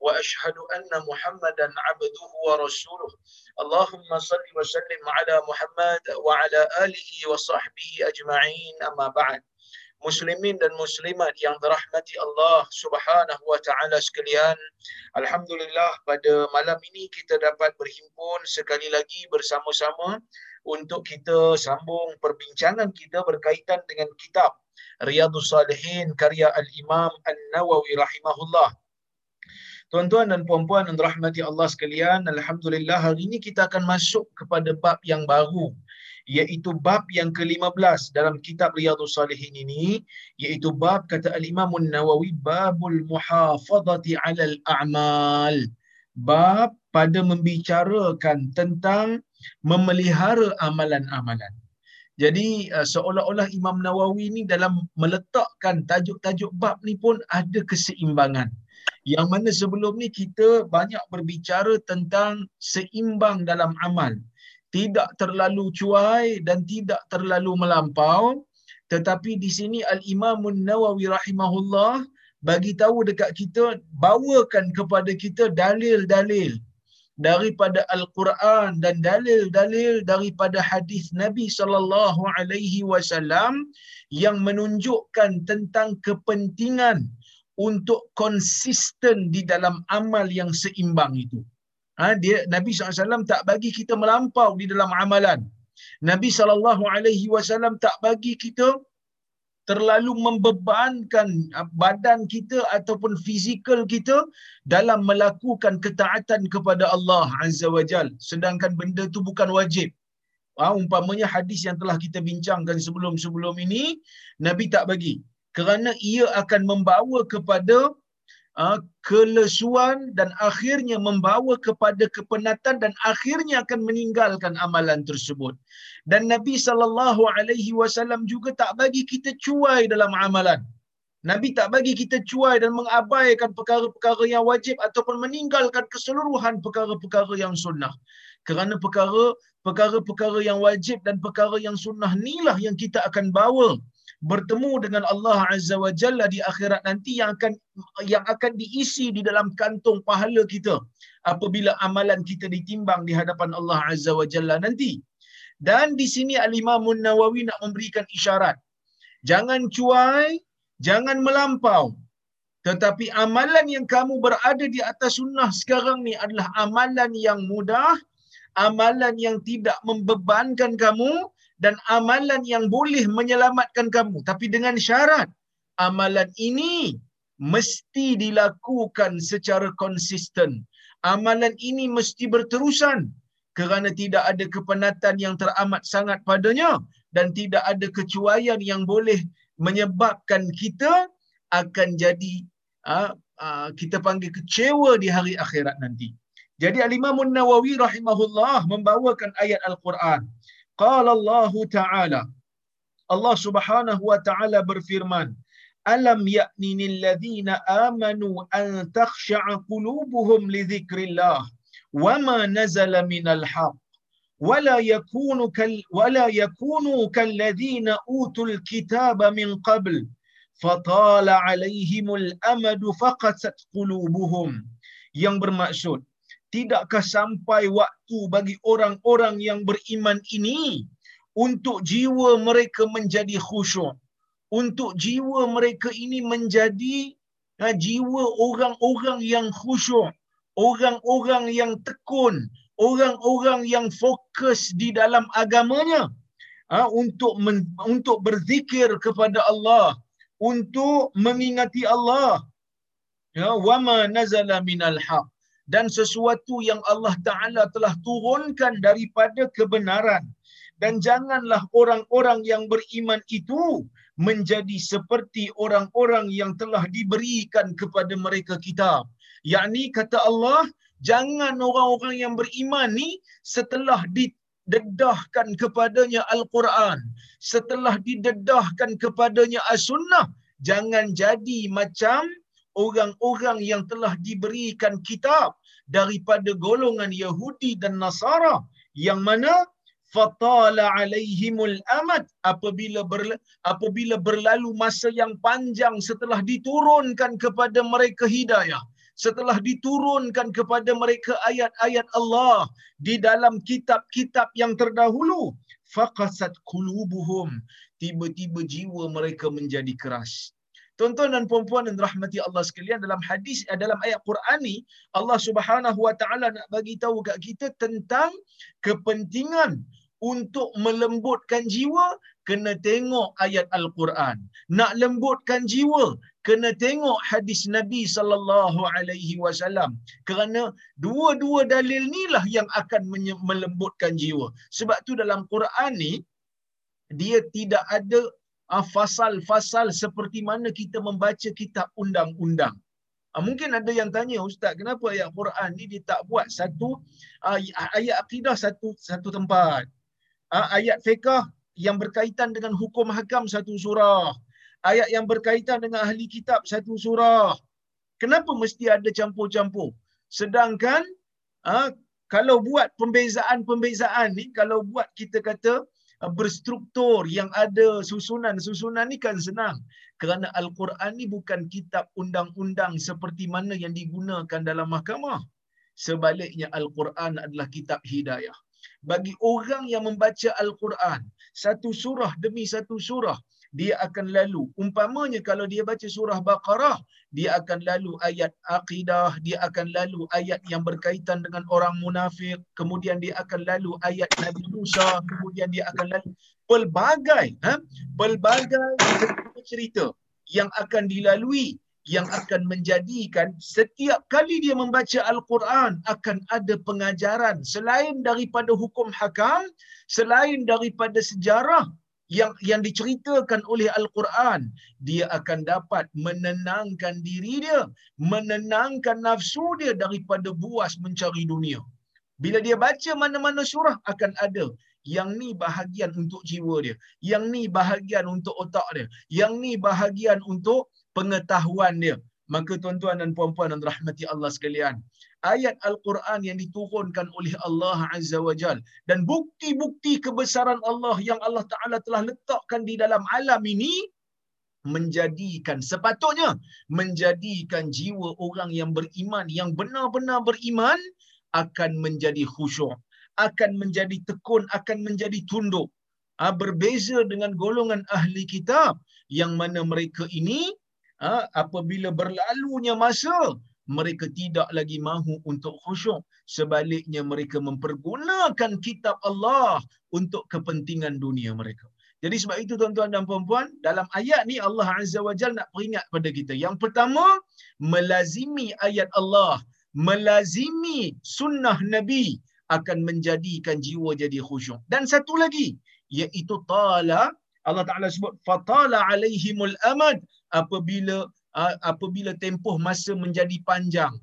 واشهد ان محمدا عبده ورسوله اللهم صل وسلم على محمد وعلى اله وصحبه اجمعين اما بعد muslimin dan muslimat yang dirahmati Allah Subhanahu wa taala sekalian alhamdulillah pada malam ini kita dapat berhimpun sekali lagi bersama-sama untuk kita sambung perbincangan kita berkaitan dengan kitab Riyadhus Salihin karya Al-Imam An-Nawawi rahimahullah Tuan-tuan dan puan-puan yang dirahmati Allah sekalian, Alhamdulillah hari ini kita akan masuk kepada bab yang baru iaitu bab yang ke-15 dalam kitab Riyadhus Salihin ini iaitu bab kata Al-Imam Nawawi babul muhafazati 'alal a'mal. Bab pada membicarakan tentang memelihara amalan-amalan. Jadi uh, seolah-olah Imam Nawawi ni dalam meletakkan tajuk-tajuk bab ni pun ada keseimbangan yang mana sebelum ni kita banyak berbicara tentang seimbang dalam amal. Tidak terlalu cuai dan tidak terlalu melampau. Tetapi di sini al-Imam Nawawi rahimahullah bagi tahu dekat kita bawakan kepada kita dalil-dalil daripada al-Quran dan dalil-dalil daripada hadis Nabi sallallahu alaihi wasallam yang menunjukkan tentang kepentingan untuk konsisten di dalam amal yang seimbang itu. Ha, dia Nabi SAW tak bagi kita melampau di dalam amalan. Nabi SAW tak bagi kita terlalu membebankan badan kita ataupun fizikal kita dalam melakukan ketaatan kepada Allah Azza wa Jal. Sedangkan benda tu bukan wajib. Ha, umpamanya hadis yang telah kita bincangkan sebelum-sebelum ini, Nabi tak bagi kerana ia akan membawa kepada uh, kelesuan dan akhirnya membawa kepada kepenatan dan akhirnya akan meninggalkan amalan tersebut. Dan Nabi sallallahu alaihi wasallam juga tak bagi kita cuai dalam amalan. Nabi tak bagi kita cuai dan mengabaikan perkara-perkara yang wajib ataupun meninggalkan keseluruhan perkara-perkara yang sunnah. Kerana perkara perkara-perkara yang wajib dan perkara yang sunnah inilah yang kita akan bawa bertemu dengan Allah Azza wa Jalla di akhirat nanti yang akan yang akan diisi di dalam kantung pahala kita apabila amalan kita ditimbang di hadapan Allah Azza wa Jalla nanti. Dan di sini Al-Imam Nawawi nak memberikan isyarat. Jangan cuai, jangan melampau. Tetapi amalan yang kamu berada di atas sunnah sekarang ni adalah amalan yang mudah, amalan yang tidak membebankan kamu dan amalan yang boleh menyelamatkan kamu tapi dengan syarat amalan ini mesti dilakukan secara konsisten amalan ini mesti berterusan kerana tidak ada kepenatan yang teramat sangat padanya dan tidak ada kecuaian yang boleh menyebabkan kita akan jadi uh, uh, kita panggil kecewa di hari akhirat nanti. Jadi Al-Imam Nawawi rahimahullah membawakan ayat Al-Quran. قال الله تعالى الله سبحانه وتعالى برفرمان ألم يأن الذين آمنوا أن تخشع قلوبهم لذكر الله وما نزل من الحق؟ ولا يكون كال ولا يكونوا كالذين أوتوا الكتاب من قبل فطال عليهم الأمد فقست قلوبهم. Yang مأسود tidakkah sampai waktu bagi orang-orang yang beriman ini untuk jiwa mereka menjadi khusyuk? Untuk jiwa mereka ini menjadi ha, jiwa orang-orang yang khusyuk orang-orang yang tekun orang-orang yang fokus di dalam agamanya ha, untuk men, untuk berzikir kepada Allah untuk mengingati Allah. Ya wama nazala minal haq dan sesuatu yang Allah Ta'ala telah turunkan daripada kebenaran. Dan janganlah orang-orang yang beriman itu menjadi seperti orang-orang yang telah diberikan kepada mereka kitab. Yakni kata Allah, jangan orang-orang yang beriman ni setelah di, didedahkan kepadanya Al-Quran, setelah didedahkan kepadanya As-Sunnah, jangan jadi macam orang-orang yang telah diberikan kitab daripada golongan Yahudi dan Nasara yang mana fatala alaihimul amad apabila berla, apabila berlalu masa yang panjang setelah diturunkan kepada mereka hidayah setelah diturunkan kepada mereka ayat-ayat Allah di dalam kitab-kitab yang terdahulu faqasat qulubuhum tiba-tiba jiwa mereka menjadi keras Tuan-tuan dan puan-puan yang rahmati Allah sekalian dalam hadis eh, dalam ayat Quran ni Allah Subhanahu wa taala nak bagi tahu kat kita tentang kepentingan untuk melembutkan jiwa kena tengok ayat Al-Quran. Nak lembutkan jiwa kena tengok hadis Nabi sallallahu alaihi wasallam. Kerana dua-dua dalil ni lah yang akan melembutkan jiwa. Sebab tu dalam Quran ni dia tidak ada fasal-fasal seperti mana kita membaca kitab undang-undang. Uh, mungkin ada yang tanya ustaz kenapa ayat Quran ni dia tak buat satu uh, ayat akidah satu satu tempat. Ayat fiqh yang berkaitan dengan hukum hakam satu surah. Ayat yang berkaitan dengan ahli kitab satu surah. Kenapa mesti ada campur-campur? Sedangkan kalau buat pembezaan-pembezaan ni, kalau buat kita kata berstruktur yang ada susunan-susunan ni kan senang. Kerana Al-Quran ni bukan kitab undang-undang seperti mana yang digunakan dalam mahkamah. Sebaliknya Al-Quran adalah kitab hidayah bagi orang yang membaca Al-Quran satu surah demi satu surah dia akan lalu umpamanya kalau dia baca surah Baqarah dia akan lalu ayat akidah dia akan lalu ayat yang berkaitan dengan orang munafik kemudian dia akan lalu ayat Nabi Musa kemudian dia akan lalu pelbagai ha? pelbagai cerita yang akan dilalui yang akan menjadikan setiap kali dia membaca Al-Quran akan ada pengajaran selain daripada hukum hakam, selain daripada sejarah yang yang diceritakan oleh Al-Quran, dia akan dapat menenangkan diri dia, menenangkan nafsu dia daripada buas mencari dunia. Bila dia baca mana-mana surah akan ada yang ni bahagian untuk jiwa dia, yang ni bahagian untuk otak dia, yang ni bahagian untuk pengetahuan dia. Maka tuan-tuan dan puan-puan yang rahmati Allah sekalian, ayat Al-Quran yang diturunkan oleh Allah Azza wa Jal. Dan bukti-bukti kebesaran Allah yang Allah Ta'ala telah letakkan di dalam alam ini menjadikan sepatutnya menjadikan jiwa orang yang beriman yang benar-benar beriman akan menjadi khusyuk akan menjadi tekun akan menjadi tunduk. Ha, berbeza dengan golongan ahli kitab yang mana mereka ini ha, apabila berlalunya masa mereka tidak lagi mahu untuk khusyuk. Sebaliknya mereka mempergunakan kitab Allah untuk kepentingan dunia mereka. Jadi sebab itu tuan-tuan dan puan-puan dalam ayat ni Allah Azza wa Jalla nak peringat pada kita. Yang pertama melazimi ayat Allah. Melazimi sunnah Nabi akan menjadikan jiwa jadi khusyuk. Dan satu lagi iaitu tala. Allah Taala sebut fatala alaihimul amad. Apabila apabila tempoh masa menjadi panjang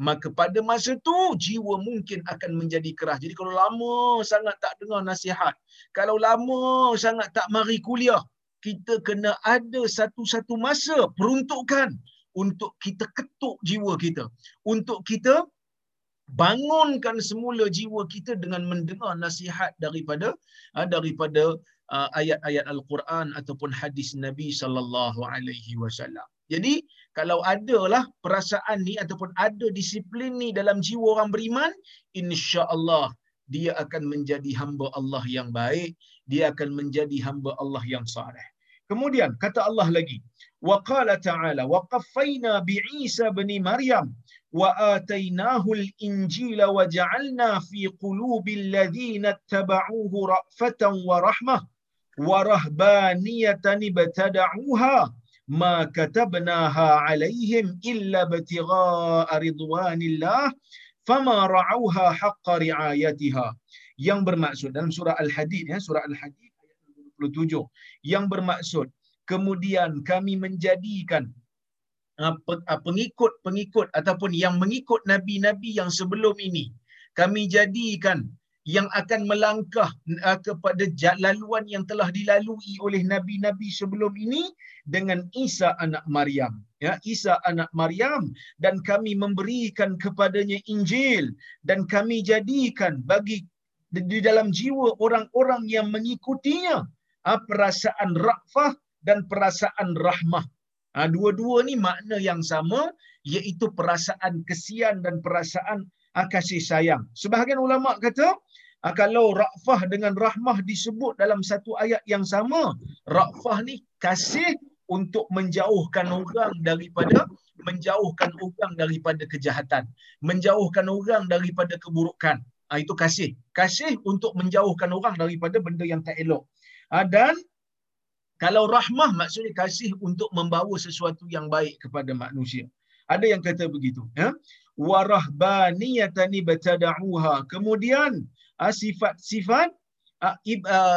maka pada masa tu jiwa mungkin akan menjadi keras. Jadi kalau lama sangat tak dengar nasihat, kalau lama sangat tak mari kuliah, kita kena ada satu-satu masa peruntukan untuk kita ketuk jiwa kita. Untuk kita bangunkan semula jiwa kita dengan mendengar nasihat daripada daripada uh, ayat-ayat al-Quran ataupun hadis Nabi sallallahu alaihi wasallam. Jadi kalau adalah perasaan ni ataupun ada disiplin ni dalam jiwa orang beriman, insya-Allah dia akan menjadi hamba Allah yang baik, dia akan menjadi hamba Allah yang saleh. Kemudian kata Allah lagi, wa qala ta'ala wa qaffayna bi Isa bin Maryam wa atainahu al-injil wa ja'alna fi qulubi alladhina ittaba'uhu ra'fatan wa rahmah wa rahbaniyatan ibtada'uha ma katabnaha alaihim illa ابتغاء رضوان الله فما رعوها حق yang bermaksud dalam surah Al-Hadid ya surah Al-Hadid ayat 27 yang bermaksud kemudian kami menjadikan ah, ah, pengikut-pengikut ataupun yang mengikut nabi-nabi yang sebelum ini kami jadikan yang akan melangkah uh, kepada laluan yang telah dilalui oleh nabi-nabi sebelum ini dengan Isa anak Maryam. Ya Isa anak Maryam. Dan kami memberikan kepadanya Injil. Dan kami jadikan bagi di dalam jiwa orang-orang yang mengikutinya uh, perasaan rafah dan perasaan rahmah. Uh, dua-dua ni makna yang sama iaitu perasaan kesian dan perasaan kasih sayang sebahagian ulama kata Ha, kalau ra'fah dengan rahmah disebut dalam satu ayat yang sama, ra'fah ni kasih untuk menjauhkan orang daripada menjauhkan orang daripada kejahatan, menjauhkan orang daripada keburukan. Ha, itu kasih. Kasih untuk menjauhkan orang daripada benda yang tak elok. Ha, dan kalau rahmah maksudnya kasih untuk membawa sesuatu yang baik kepada manusia. Ada yang kata begitu. Ya? Warahbaniyatani batada'uha. Kemudian, sifat-sifat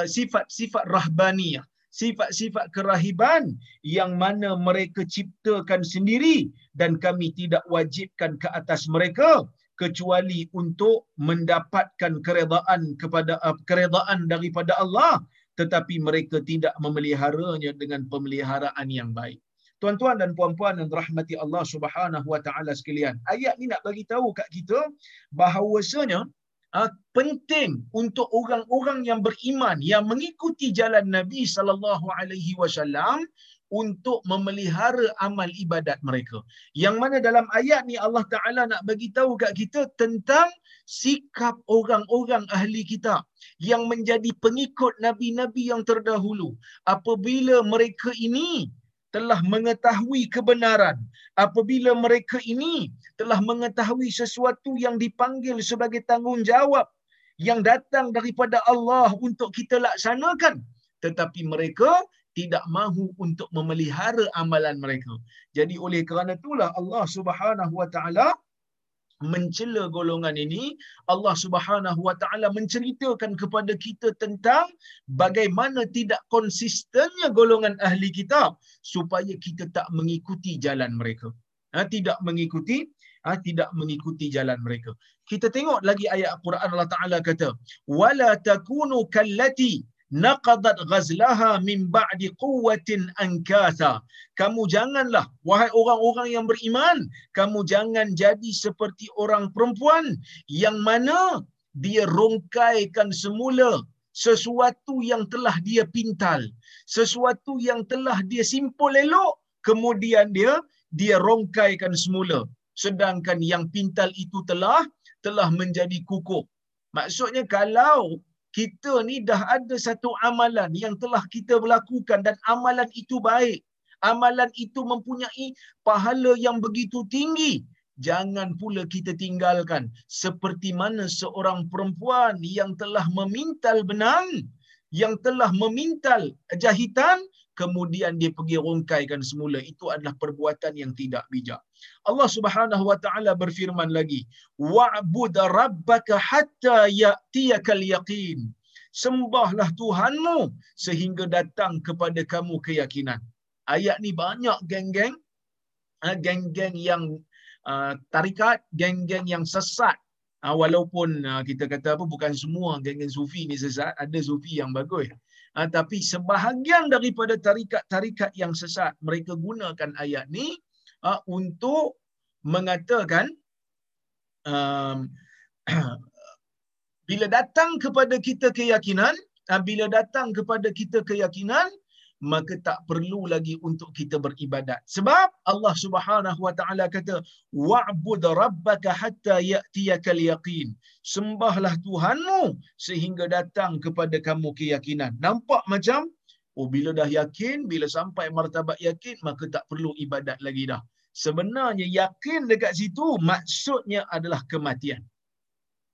sifat-sifat rahbaniyah sifat-sifat kerahiban yang mana mereka ciptakan sendiri dan kami tidak wajibkan ke atas mereka kecuali untuk mendapatkan keredaan kepada keredaan daripada Allah tetapi mereka tidak memeliharanya dengan pemeliharaan yang baik. Tuan-tuan dan puan-puan yang rahmati Allah Subhanahu wa taala sekalian. Ayat ni nak bagi tahu kat kita bahawasanya uh, penting untuk orang-orang yang beriman yang mengikuti jalan Nabi sallallahu alaihi wasallam untuk memelihara amal ibadat mereka. Yang mana dalam ayat ni Allah Taala nak bagi tahu kat kita tentang sikap orang-orang ahli kita yang menjadi pengikut nabi-nabi yang terdahulu apabila mereka ini telah mengetahui kebenaran. Apabila mereka ini telah mengetahui sesuatu yang dipanggil sebagai tanggungjawab yang datang daripada Allah untuk kita laksanakan tetapi mereka tidak mahu untuk memelihara amalan mereka. Jadi oleh kerana itulah Allah Subhanahu wa taala mencela golongan ini Allah Subhanahu wa taala menceritakan kepada kita tentang bagaimana tidak konsistennya golongan ahli kitab supaya kita tak mengikuti jalan mereka. Ha, tidak mengikuti ha, tidak mengikuti jalan mereka. Kita tengok lagi ayat Al-Quran Allah taala kata wala takunu kallati naqadat ghazlaha min ba'di quwwatin ankatha. Kamu janganlah wahai orang-orang yang beriman kamu jangan jadi seperti orang perempuan yang mana dia rongkaikan semula sesuatu yang telah dia pintal sesuatu yang telah dia simpul elok kemudian dia dia rongkaikan semula. Sedangkan yang pintal itu telah telah menjadi kukuh. Maksudnya kalau kita ni dah ada satu amalan yang telah kita lakukan dan amalan itu baik. Amalan itu mempunyai pahala yang begitu tinggi. Jangan pula kita tinggalkan seperti mana seorang perempuan yang telah memintal benang, yang telah memintal jahitan, kemudian dia pergi rongkaikan semula. Itu adalah perbuatan yang tidak bijak. Allah Subhanahu wa taala berfirman lagi, "Wa'bud rabbaka hatta ya'tiyakal yaqin." Sembahlah Tuhanmu sehingga datang kepada kamu keyakinan. Ayat ni banyak geng-geng ha, geng-geng yang uh, tarikat, geng-geng yang sesat. Uh, walaupun kita kata apa bukan semua geng-geng sufi ni sesat, ada sufi yang bagus. Tapi sebahagian daripada tarikat-tarikat yang sesat mereka gunakan ayat ni uh, untuk mengatakan um, bila datang kepada kita keyakinan uh, bila datang kepada kita keyakinan maka tak perlu lagi untuk kita beribadat. Sebab Allah Subhanahu wa taala kata wa'bud rabbaka hatta ya'tiyakal yaqin sembahlah Tuhanmu sehingga datang kepada kamu keyakinan. Nampak macam oh bila dah yakin bila sampai martabat yakin maka tak perlu ibadat lagi dah sebenarnya yakin dekat situ maksudnya adalah kematian.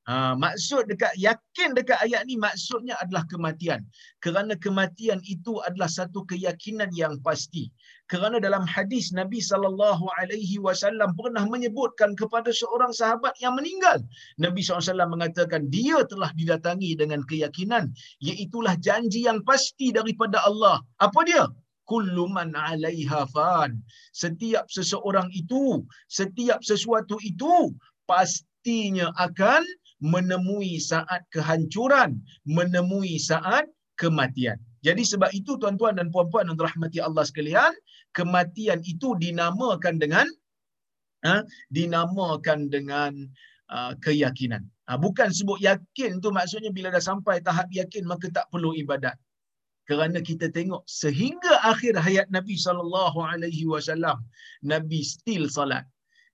Ha, maksud dekat yakin dekat ayat ni maksudnya adalah kematian. Kerana kematian itu adalah satu keyakinan yang pasti. Kerana dalam hadis Nabi sallallahu alaihi wasallam pernah menyebutkan kepada seorang sahabat yang meninggal. Nabi SAW mengatakan dia telah didatangi dengan keyakinan iaitulah janji yang pasti daripada Allah. Apa dia? Kullu man 'alaiha fan. Setiap seseorang itu, setiap sesuatu itu pastinya akan menemui saat kehancuran, menemui saat kematian. Jadi sebab itu tuan-tuan dan puan-puan yang dirahmati Allah sekalian, kematian itu dinamakan dengan ha, dinamakan dengan uh, keyakinan. Ha, bukan sebut yakin tu maksudnya bila dah sampai tahap yakin maka tak perlu ibadat. Kerana kita tengok sehingga akhir hayat Nabi sallallahu alaihi wasallam Nabi still salat.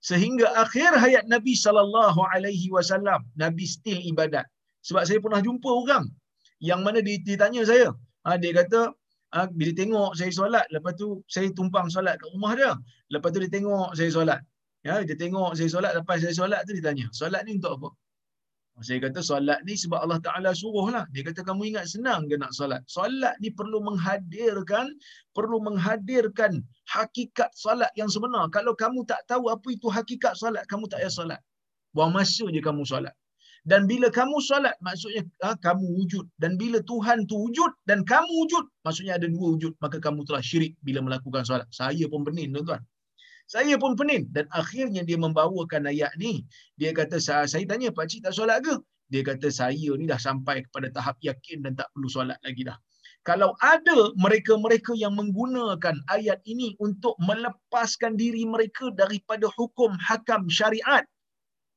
Sehingga akhir hayat Nabi sallallahu alaihi wasallam Nabi still ibadat. Sebab saya pernah jumpa orang yang mana dia, dia tanya saya, ha, dia kata ha, bila tengok saya solat, lepas tu saya tumpang solat kat rumah dia. Lepas tu dia tengok saya solat. Ya, dia tengok saya solat, lepas saya solat tu dia tanya, solat ni untuk apa? Saya kata solat ni sebab Allah Ta'ala suruh lah. Dia kata kamu ingat senang ke nak solat? Solat ni perlu menghadirkan, perlu menghadirkan hakikat solat yang sebenar. Kalau kamu tak tahu apa itu hakikat solat, kamu tak payah solat. Buang masa je kamu solat. Dan bila kamu solat, maksudnya ha, kamu wujud. Dan bila Tuhan tu wujud dan kamu wujud, maksudnya ada dua wujud. Maka kamu telah syirik bila melakukan solat. Saya pun pening tuan-tuan. Saya pun pening. Dan akhirnya dia membawakan ayat ni. Dia kata, saya tanya, Pak Cik tak solat ke? Dia kata, saya ni dah sampai kepada tahap yakin dan tak perlu solat lagi dah. Kalau ada mereka-mereka yang menggunakan ayat ini untuk melepaskan diri mereka daripada hukum hakam syariat,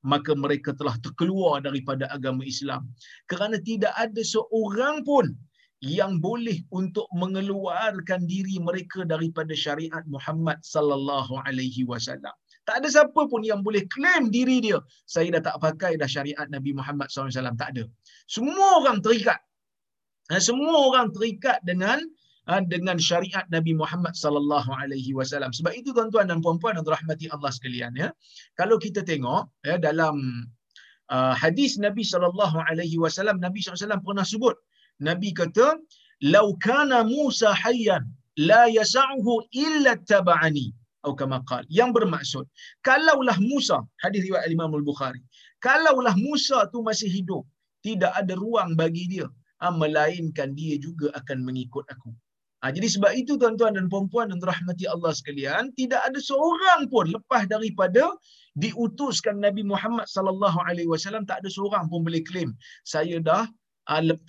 maka mereka telah terkeluar daripada agama Islam. Kerana tidak ada seorang pun yang boleh untuk mengeluarkan diri mereka daripada syariat Muhammad sallallahu alaihi wasallam. Tak ada siapa pun yang boleh claim diri dia, saya dah tak pakai dah syariat Nabi Muhammad wasallam, tak ada. Semua orang terikat. Ha, semua orang terikat dengan ha, dengan syariat Nabi Muhammad sallallahu alaihi wasallam. Sebab itu tuan-tuan dan puan-puan yang dirahmati Allah sekalian ya. Kalau kita tengok ya dalam uh, hadis Nabi sallallahu alaihi wasallam Nabi wasallam pernah sebut Nabi kata lau kana Musa hayyan la yas'uhu illa taba'ani. Atau kama qal. Yang bermaksud kalaulah Musa hadis riwayat Imam Al-Bukhari kalaulah Musa tu masih hidup tidak ada ruang bagi dia. Ha, melainkan dia juga akan mengikut aku. Ha, jadi sebab itu tuan-tuan dan puan-puan dan rahmati Allah sekalian, tidak ada seorang pun lepas daripada diutuskan Nabi Muhammad sallallahu alaihi wasallam tak ada seorang pun boleh claim saya dah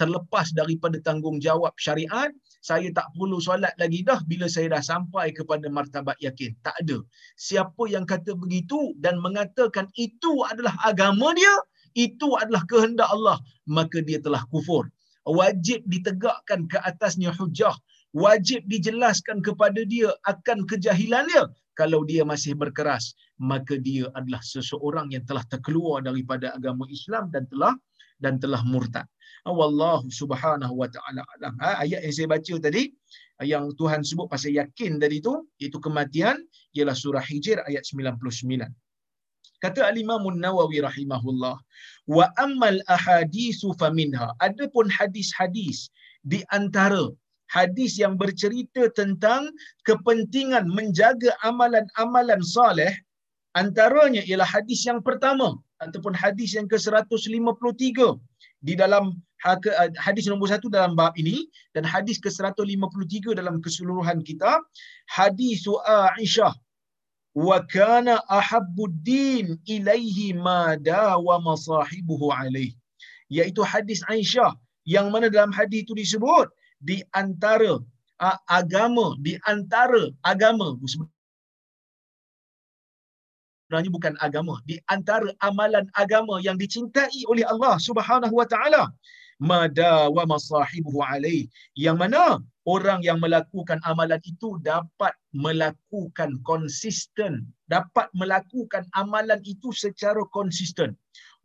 terlepas daripada tanggungjawab syariat, saya tak perlu solat lagi dah bila saya dah sampai kepada martabat yakin. Tak ada. Siapa yang kata begitu dan mengatakan itu adalah agama dia, itu adalah kehendak Allah, maka dia telah kufur. Wajib ditegakkan ke atasnya hujah wajib dijelaskan kepada dia akan kejahilan dia kalau dia masih berkeras maka dia adalah seseorang yang telah terkeluar daripada agama Islam dan telah dan telah murtad wallahu subhanahu wa taala alam. Ha, ayat yang saya baca tadi yang Tuhan sebut pasal yakin tadi tu iaitu kematian ialah surah hijr ayat 99 kata al-imam an-nawawi rahimahullah wa ammal ahaditsu faminha. Adapun hadis-hadis di antara hadis yang bercerita tentang kepentingan menjaga amalan-amalan soleh antaranya ialah hadis yang pertama ataupun hadis yang ke-153 di dalam hadis nombor satu dalam bab ini dan hadis ke-153 dalam keseluruhan kita. Hadis Aisyah wa kana ahabbuddin ilaihi ma dawa masahibuhu alaih. Iaitu hadis Aisyah yang mana dalam hadis itu disebut di antara uh, agama di antara agama sebenarnya bukan agama. Di antara amalan agama yang dicintai oleh Allah Subhanahu wa taala mada wa masahibuhu yang mana orang yang melakukan amalan itu dapat melakukan konsisten dapat melakukan amalan itu secara konsisten.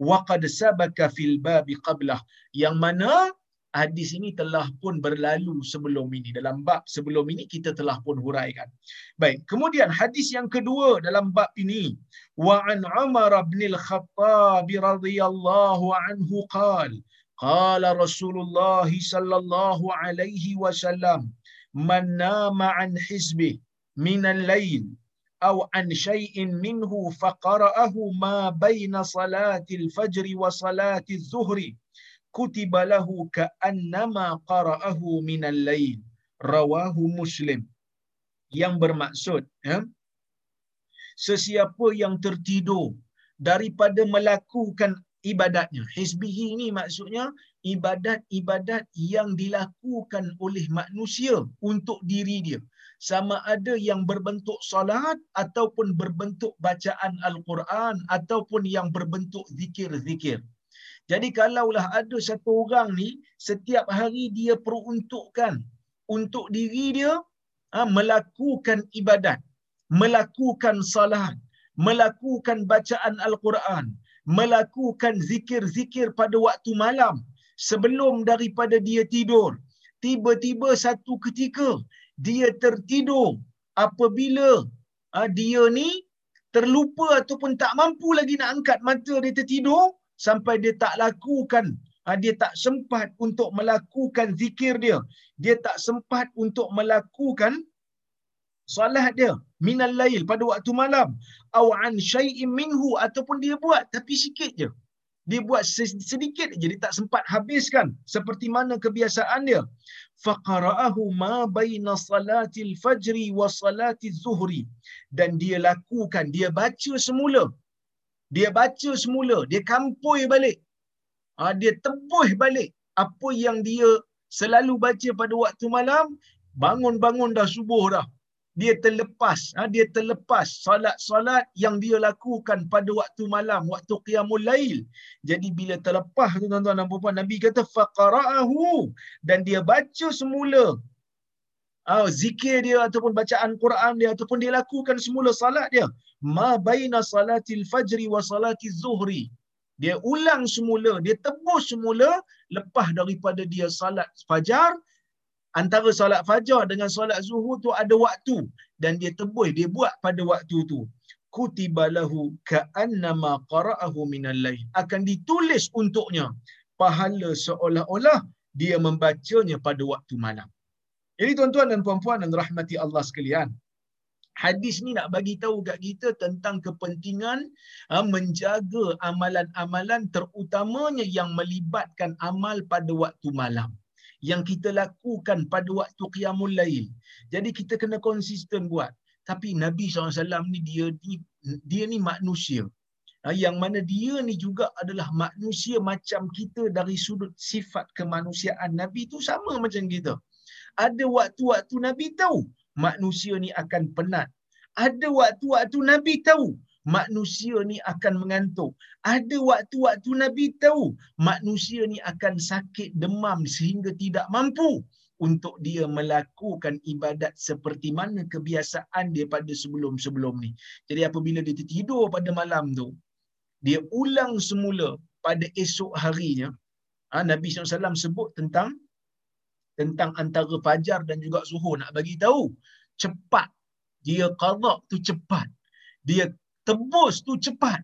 Wa qad sabaka fil babi qablah yang mana hadis ini telah pun berlalu sebelum ini. Dalam bab sebelum ini kita telah pun huraikan. Baik, kemudian hadis yang kedua dalam bab ini. Wa an Umar bin al-Khattab radhiyallahu anhu qal qala Rasulullah sallallahu alaihi wasallam man nama an hizbi min al-lail أو عن شيء منه فقرأه ما بين صلاة الفجر وصلاة الظهر kutiba lahu ka'annama qara'ahu minal lail rawahu muslim yang bermaksud ya sesiapa yang tertidur daripada melakukan ibadatnya. Hizbihi ini maksudnya ibadat-ibadat yang dilakukan oleh manusia untuk diri dia. Sama ada yang berbentuk salat ataupun berbentuk bacaan Al-Quran ataupun yang berbentuk zikir-zikir. Jadi kalaulah ada satu orang ni setiap hari dia peruntukkan untuk diri dia ha, melakukan ibadat, melakukan salat, melakukan bacaan Al-Quran, melakukan zikir-zikir pada waktu malam sebelum daripada dia tidur. Tiba-tiba satu ketika dia tertidur apabila uh, dia ni terlupa ataupun tak mampu lagi nak angkat mata dia tertidur sampai dia tak lakukan uh, dia tak sempat untuk melakukan zikir dia. Dia tak sempat untuk melakukan solat dia. Minal lail pada waktu malam. Au an syai'in minhu ataupun dia buat tapi sikit je. Dia buat sedikit je dia tak sempat habiskan seperti mana kebiasaan dia. Faqara'ahu ma baina salatil fajri wa salatiz zuhri. Dan dia lakukan dia baca semula dia baca semula dia kampoi balik. Ha, dia tebus balik apa yang dia selalu baca pada waktu malam. Bangun-bangun dah subuh dah. Dia terlepas ha, dia terlepas solat-solat yang dia lakukan pada waktu malam waktu qiyamul lail. Jadi bila terlepas tu tuan-tuan dan puan Nabi kata faqara'ahu. Dan dia baca semula oh, zikir dia ataupun bacaan Quran dia ataupun dia lakukan semula salat dia. Ma baina salatil fajri wa salatiz zuhri. Dia ulang semula dia tebus semula lepas daripada dia salat fajar. Antara solat fajar dengan solat zuhur tu ada waktu dan dia tebus dia buat pada waktu tu. Kutiba lahu ka'annama qara'ahu minal lail. Akan ditulis untuknya. Pahala seolah-olah dia membacanya pada waktu malam jadi tuan-tuan dan puan-puan dan rahmati Allah sekalian hadis ni nak bagi tahu kat kita tentang kepentingan ha, menjaga amalan-amalan terutamanya yang melibatkan amal pada waktu malam yang kita lakukan pada waktu qiyamul lail. Jadi kita kena konsisten buat. Tapi Nabi SAW ni dia ni dia ni manusia. Ha, yang mana dia ni juga adalah manusia macam kita dari sudut sifat kemanusiaan Nabi tu sama macam kita. Ada waktu-waktu Nabi tahu manusia ni akan penat. Ada waktu-waktu Nabi tahu manusia ni akan mengantuk. Ada waktu-waktu Nabi tahu manusia ni akan sakit demam sehingga tidak mampu untuk dia melakukan ibadat seperti mana kebiasaan dia pada sebelum-sebelum ni. Jadi apabila dia tertidur pada malam tu, dia ulang semula pada esok harinya. Ha, Nabi SAW sebut tentang tentang antara fajar dan juga zuhur. Nak bagi tahu cepat. Dia qada tu cepat. Dia tebus tu cepat.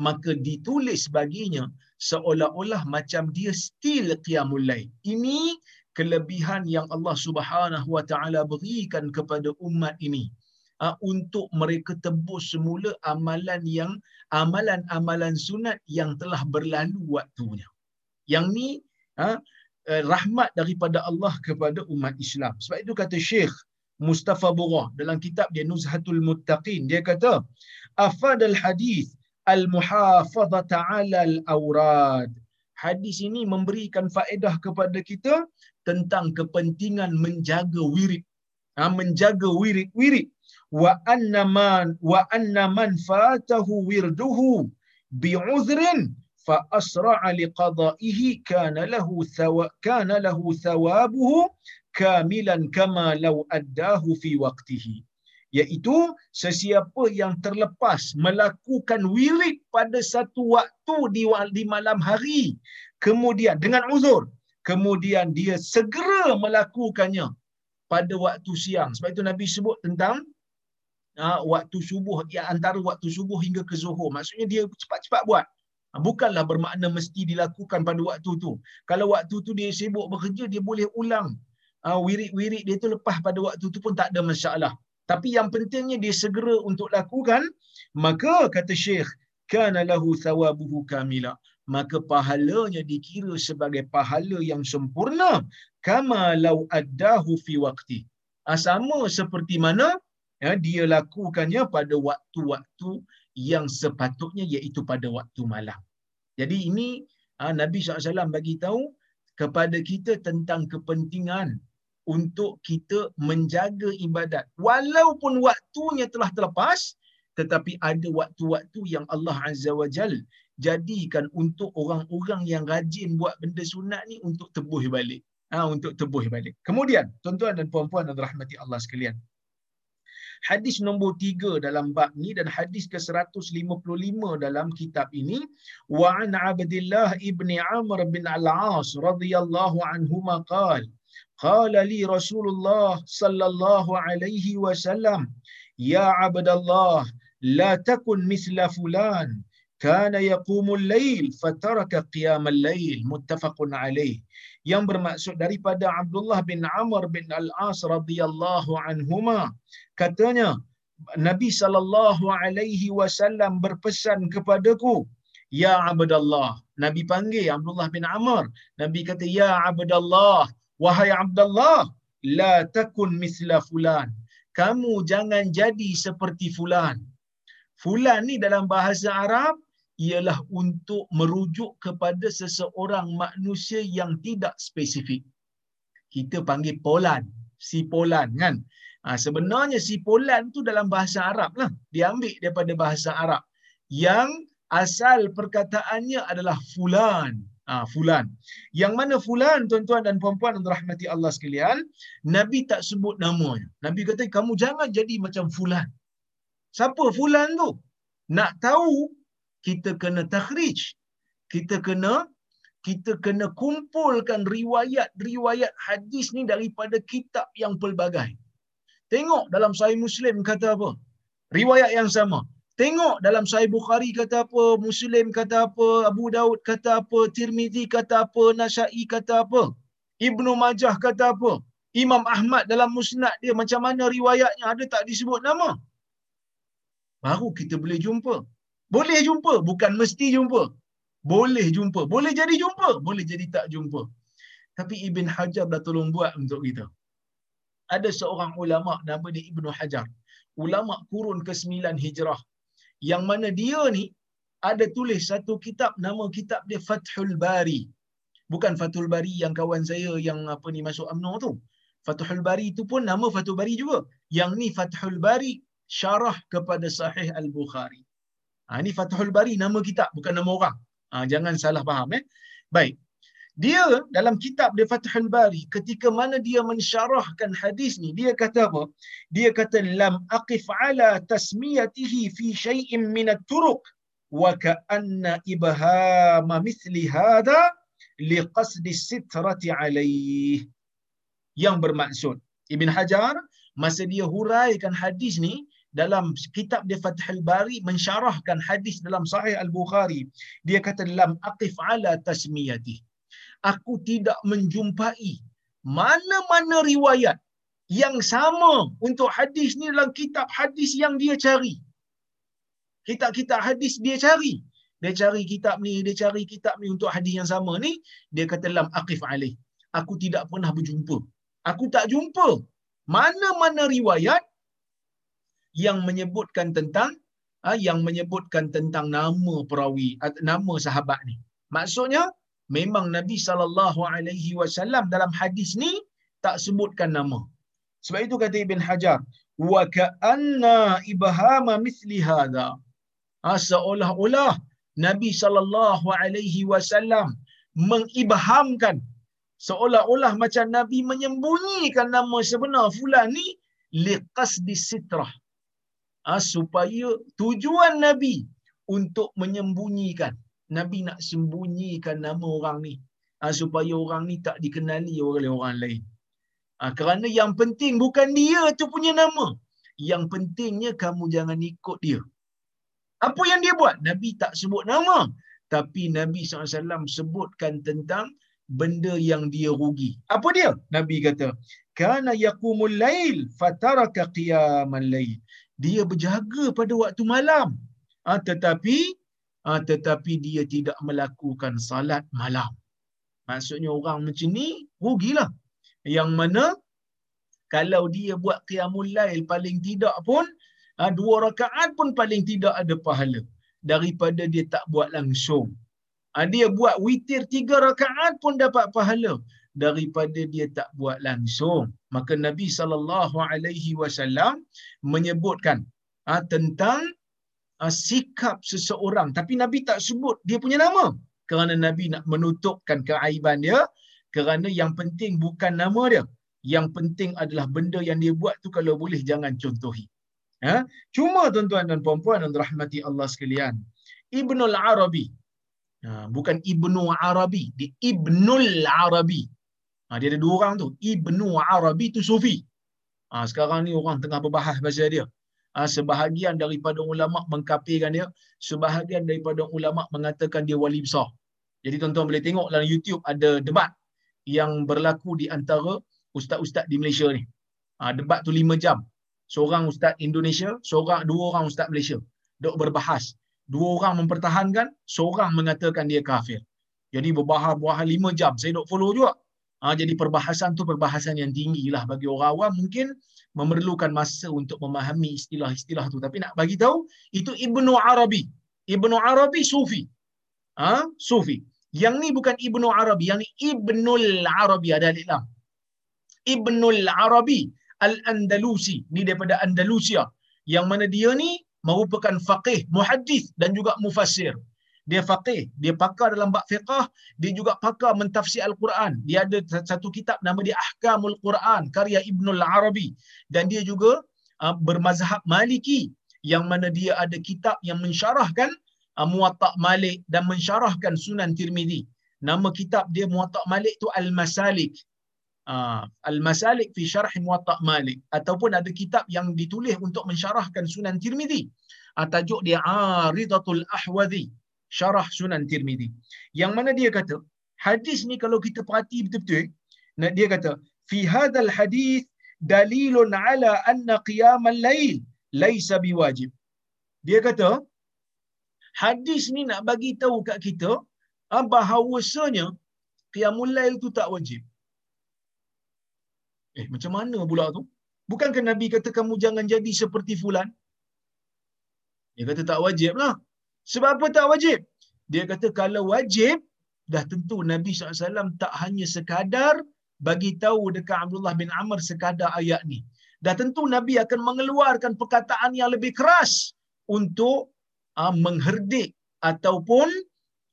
Maka ditulis baginya seolah-olah macam dia still qiyamul lail. Ini kelebihan yang Allah Subhanahu wa taala berikan kepada umat ini. Ha, untuk mereka tebus semula amalan yang amalan-amalan sunat yang telah berlalu waktunya. Yang ni ha, rahmat daripada Allah kepada umat Islam. Sebab itu kata Syekh Mustafa Burah dalam kitab dia Nuzhatul Muttaqin dia kata afad al hadis al muhafazah ala al awrad. Hadis ini memberikan faedah kepada kita tentang kepentingan menjaga wirid. Ha, menjaga wirid-wirid. Wa anna man wa anna man fatahu wirduhu bi'udhrin fa asra'a liqada'ihi kana lahu thawa kana lahu thawabuhu kamilan kama law addahu fi waqtihi iaitu sesiapa yang terlepas melakukan wirid pada satu waktu di, di malam hari kemudian dengan uzur kemudian dia segera melakukannya pada waktu siang. Sebab itu nabi sebut tentang uh, waktu subuh ya antara waktu subuh hingga ke zuhur. Maksudnya dia cepat-cepat buat. ha, bukanlah bermakna mesti dilakukan pada waktu tu kalau waktu tu dia sibuk bekerja dia boleh ulang uh, wirid-wirid dia tu lepas pada waktu tu pun tak ada masalah. Tapi yang pentingnya dia segera untuk lakukan, maka kata Syekh, kana lahu thawabuhu kamila. Maka pahalanya dikira sebagai pahala yang sempurna. Kama lau addahu fi waqti. Ah, sama seperti mana ya, dia lakukannya pada waktu-waktu yang sepatutnya iaitu pada waktu malam. Jadi ini ha, Nabi SAW bagi tahu kepada kita tentang kepentingan untuk kita menjaga ibadat. Walaupun waktunya telah terlepas, tetapi ada waktu-waktu yang Allah Azza wa Jal jadikan untuk orang-orang yang rajin buat benda sunat ni untuk tebuh balik. Ha, untuk tebuh balik. Kemudian, tuan-tuan dan puan-puan dan rahmati Allah sekalian hadis nombor 3 dalam bab ni dan hadis ke-155 dalam kitab ini wa an abdillah ibni amr bin al-as radhiyallahu anhu maqal qala li rasulullah sallallahu alaihi wasallam ya abdallah la takun misla fulan kana yaqumul lail fataraka qiyamal lail muttafaqun alaih yang bermaksud daripada Abdullah bin Amr bin Al-As radhiyallahu anhuma katanya Nabi sallallahu alaihi wasallam berpesan kepadaku ya Abdullah Nabi panggil Abdullah bin Amr. Nabi kata ya Abdullah wahai Abdullah la takun misla fulan. Kamu jangan jadi seperti fulan. Fulan ni dalam bahasa Arab ialah untuk merujuk kepada seseorang manusia yang tidak spesifik. Kita panggil Polan, si Polan kan. Ha, sebenarnya si Polan tu dalam bahasa Arab lah. Dia ambil daripada bahasa Arab. Yang asal perkataannya adalah Fulan. Ha, Fulan. Yang mana Fulan tuan-tuan dan puan-puan dan rahmati Allah sekalian, Nabi tak sebut namanya. Nabi kata kamu jangan jadi macam Fulan. Siapa Fulan tu? Nak tahu kita kena takhrij. Kita kena kita kena kumpulkan riwayat-riwayat hadis ni daripada kitab yang pelbagai. Tengok dalam Sahih Muslim kata apa? Riwayat yang sama. Tengok dalam Sahih Bukhari kata apa, Muslim kata apa, Abu Daud kata apa, Tirmizi kata apa, Nasai kata apa, Ibnu Majah kata apa, Imam Ahmad dalam musnad dia macam mana riwayatnya ada tak disebut nama? Baru kita boleh jumpa. Boleh jumpa, bukan mesti jumpa. Boleh jumpa, boleh jadi jumpa, boleh jadi tak jumpa. Tapi Ibn Hajar dah tolong buat untuk kita. Ada seorang ulama nama dia Ibn Hajar. Ulama kurun ke-9 Hijrah. Yang mana dia ni ada tulis satu kitab nama kitab dia Fathul Bari. Bukan Fathul Bari yang kawan saya yang apa ni masuk UMNO tu. Fathul Bari itu pun nama Fathul Bari juga. Yang ni Fathul Bari syarah kepada Sahih Al-Bukhari. Ha, ini Fathul Bari nama kitab bukan nama orang. Ha, jangan salah faham eh. Baik. Dia dalam kitab dia Fathul Bari ketika mana dia mensyarahkan hadis ni dia kata apa? Dia kata lam aqif ala tasmiyatihi fi syai'in min at-turuq wa ka'anna ibhama mithli hadha liqasdi sitrati alaih. Yang bermaksud Ibn Hajar masa dia huraikan hadis ni dalam kitab dia Fathul Bari mensyarahkan hadis dalam Sahih Al-Bukhari. Dia kata dalam aqif ala tasmiyati. Aku tidak menjumpai mana-mana riwayat yang sama untuk hadis ni dalam kitab hadis yang dia cari. Kitab-kitab hadis dia cari. Dia cari kitab ni, dia cari kitab ni untuk hadis yang sama ni. Dia kata dalam aqif alaih. Aku tidak pernah berjumpa. Aku tak jumpa mana-mana riwayat yang menyebutkan tentang ha, yang menyebutkan tentang nama perawi nama sahabat ni. Maksudnya memang Nabi sallallahu alaihi wasallam dalam hadis ni tak sebutkan nama. Sebab itu kata Ibn Hajar, wa ka'anna ibhama mithli hadha. Ha, seolah-olah Nabi sallallahu alaihi wasallam mengibhamkan seolah-olah macam Nabi menyembunyikan nama sebenar fulan ni liqasdi sitrah ha, supaya tujuan Nabi untuk menyembunyikan. Nabi nak sembunyikan nama orang ni. Ha, supaya orang ni tak dikenali oleh orang lain. Ha, kerana yang penting bukan dia tu punya nama. Yang pentingnya kamu jangan ikut dia. Apa yang dia buat? Nabi tak sebut nama. Tapi Nabi SAW sebutkan tentang benda yang dia rugi. Apa dia? Nabi kata, Kana yakumul lail fataraka qiyamal lail dia berjaga pada waktu malam. Ha, tetapi ha, tetapi dia tidak melakukan salat malam. Maksudnya orang macam ni rugilah. Yang mana kalau dia buat qiyamul lail paling tidak pun ha, dua rakaat pun paling tidak ada pahala. Daripada dia tak buat langsung. Ha, dia buat witir tiga rakaat pun dapat pahala. Daripada dia tak buat langsung. Maka Nabi sallallahu alaihi wasallam menyebutkan ha, tentang ha, sikap seseorang tapi Nabi tak sebut dia punya nama kerana Nabi nak menutupkan keaiban dia kerana yang penting bukan nama dia. Yang penting adalah benda yang dia buat tu kalau boleh jangan contohi. Ha? Cuma tuan-tuan dan puan-puan dan rahmati Allah sekalian. Ibnul Arabi. Ha, bukan Ibnu Arabi. Di Ibnul Arabi. Ha, dia ada dua orang tu. Ibnu Arabi tu Sufi. Ha, sekarang ni orang tengah berbahas pasal dia. Ha, sebahagian daripada ulama mengkapirkan dia. Sebahagian daripada ulama mengatakan dia wali besar. Jadi tuan-tuan boleh tengok dalam YouTube ada debat yang berlaku di antara ustaz-ustaz di Malaysia ni. Ha, debat tu lima jam. Seorang ustaz Indonesia, seorang dua orang ustaz Malaysia. Dok berbahas. Dua orang mempertahankan, seorang mengatakan dia kafir. Jadi berbahas-bahas lima jam. Saya dok follow juga. Ha, jadi perbahasan tu perbahasan yang tinggi lah bagi orang awam mungkin memerlukan masa untuk memahami istilah-istilah tu. Tapi nak bagi tahu itu Ibnu Arabi. Ibnu Arabi Sufi. Ha? Sufi. Yang ni bukan Ibnu Arabi, yang ni Ibnul Arabi ada alif lam. Ibnul Arabi Al-Andalusi, ni daripada Andalusia. Yang mana dia ni merupakan faqih, muhaddis dan juga mufassir. Dia faqih, dia pakar dalam bab fiqh, dia juga pakar mentafsir Al-Quran. Dia ada satu kitab nama dia Ahkamul Quran, karya Ibnul Arabi. Dan dia juga uh, bermazhab Maliki yang mana dia ada kitab yang mensyarahkan uh, Muwatta' Malik dan mensyarahkan Sunan Tirmizi. Nama kitab dia Muwatta' Malik tu Al-Masalik. Uh, Al-Masalik fi Syarh Muwatta' Malik ataupun ada kitab yang ditulis untuk mensyarahkan Sunan Tirmizi. Uh, tajuk dia Aridatul Ahwazi Syarah Sunan Tirmizi. Yang mana dia kata, hadis ni kalau kita perhati betul-betul, dia kata, fi hadzal hadis dalilun ala anna qiyam al-lail laisa biwajib. Dia kata, hadis ni nak bagi tahu kat kita ah, bahawasanya qiyamul lail tu tak wajib. Eh, macam mana pula tu? Bukankah Nabi kata kamu jangan jadi seperti fulan? Dia kata tak wajib lah. Sebab apa tak wajib? Dia kata kalau wajib, dah tentu Nabi SAW tak hanya sekadar bagi tahu dekat Abdullah bin Amr sekadar ayat ni. Dah tentu Nabi akan mengeluarkan perkataan yang lebih keras untuk uh, mengherdik ataupun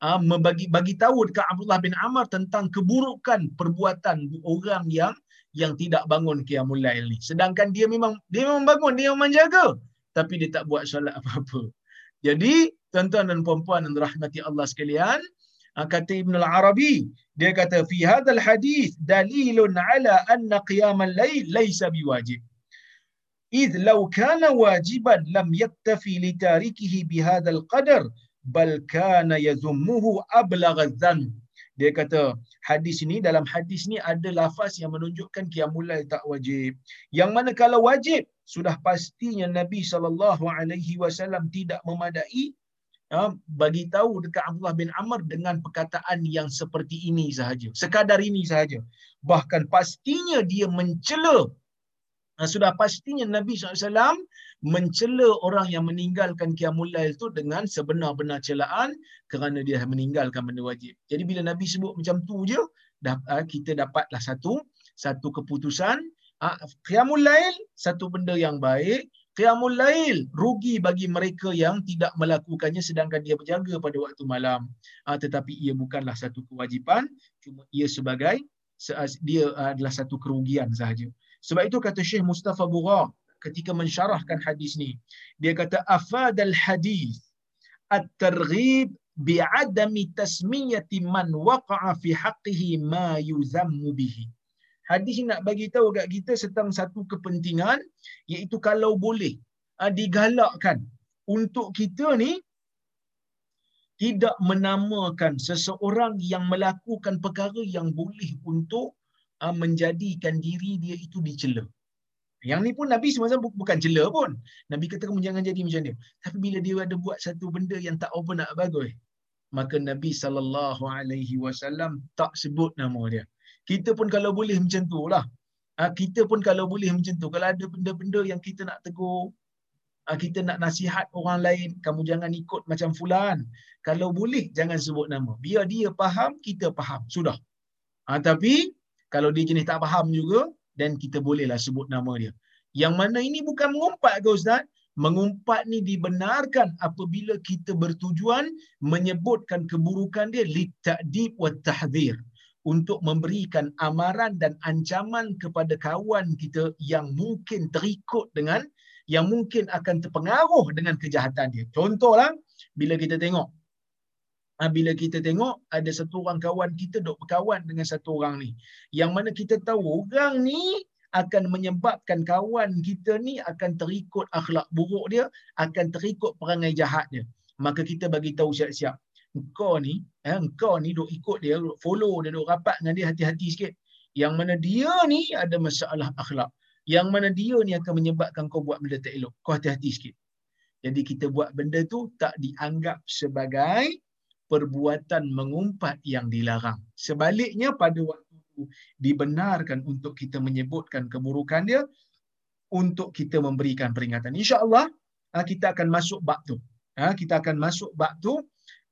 uh, membagi bagi tahu dekat Abdullah bin Amr tentang keburukan perbuatan orang yang yang tidak bangun qiyamul lail ni. Sedangkan dia memang dia memang bangun, dia memang jaga, tapi dia tak buat solat apa-apa. Jadi, tuan-tuan dan puan-puan yang dirahmati Allah sekalian, ah, kata Ibn al-Arabi, dia kata, fi hadal hadis dalilun ala anna qiyam al-layl laysa biwajib. إذ لو كان واجبا لم يكتفي لتاركه بهذا القدر بل كان يذمه أبلغ الذنب dia kata hadis ni dalam hadis ni ada lafaz yang menunjukkan qiyamul lail tak wajib yang mana kalau wajib sudah pastinya Nabi sallallahu alaihi wasallam tidak memadai ya, bagi tahu dekat Abdullah bin Amr dengan perkataan yang seperti ini sahaja. Sekadar ini sahaja. Bahkan pastinya dia mencela. Sudah pastinya Nabi SAW mencela orang yang meninggalkan Qiyamul Lail tu dengan sebenar-benar celaan kerana dia meninggalkan benda wajib. Jadi bila Nabi sebut macam tu je, ah, kita dapatlah satu satu keputusan. Ah, Qiyamul Lail satu benda yang baik, Qiyamul Lail rugi bagi mereka yang tidak melakukannya sedangkan dia berjaga pada waktu malam. Ah, tetapi ia bukanlah satu kewajipan, cuma ia sebagai dia adalah satu kerugian sahaja. Sebab itu kata Syekh Mustafa Bugha ketika mensyarahkan hadis ni. Dia kata afadal hadis at-targhib bi'adami tasmiyati man waqa'a fi haqqihi ma yuzammu bihi. Hadis nak bagi tahu kat kita tentang satu kepentingan iaitu kalau boleh ah, digalakkan untuk kita ni tidak menamakan seseorang yang melakukan perkara yang boleh untuk uh, menjadikan diri dia itu dicela. Yang ni pun Nabi sebenarnya bukan cela pun. Nabi kata kamu jangan jadi macam dia. Tapi bila dia ada buat satu benda yang tak apa nak bagus, maka Nabi sallallahu alaihi wasallam tak sebut nama dia. Kita pun kalau boleh macam tu lah. Ha, kita pun kalau boleh macam tu. Kalau ada benda-benda yang kita nak tegur, Ah, kita nak nasihat orang lain, kamu jangan ikut macam fulan. Kalau boleh jangan sebut nama. Biar dia faham, kita faham. Sudah. Ha, tapi kalau dia jenis tak faham juga, dan kita bolehlah sebut nama dia. Yang mana ini bukan mengumpat ke Ustaz? Mengumpat ni dibenarkan apabila kita bertujuan menyebutkan keburukan dia li ta'dib wa tahdzir untuk memberikan amaran dan ancaman kepada kawan kita yang mungkin terikut dengan yang mungkin akan terpengaruh dengan kejahatan dia. Contohlah bila kita tengok ha, bila kita tengok ada satu orang kawan kita dok berkawan dengan satu orang ni. Yang mana kita tahu orang ni akan menyebabkan kawan kita ni akan terikut akhlak buruk dia, akan terikut perangai jahat dia. Maka kita bagi tahu siap-siap. Engkau ni, eh, engkau ni duk ikut dia, duk follow dia, duk rapat dengan dia hati-hati sikit. Yang mana dia ni ada masalah akhlak. Yang mana dia ni akan menyebabkan kau buat benda tak elok. Kau hati-hati sikit. Jadi kita buat benda tu tak dianggap sebagai perbuatan mengumpat yang dilarang. Sebaliknya pada waktu itu dibenarkan untuk kita menyebutkan keburukan dia untuk kita memberikan peringatan. Insya-Allah ah, kita akan masuk bab tu. Ah, kita akan masuk bab tu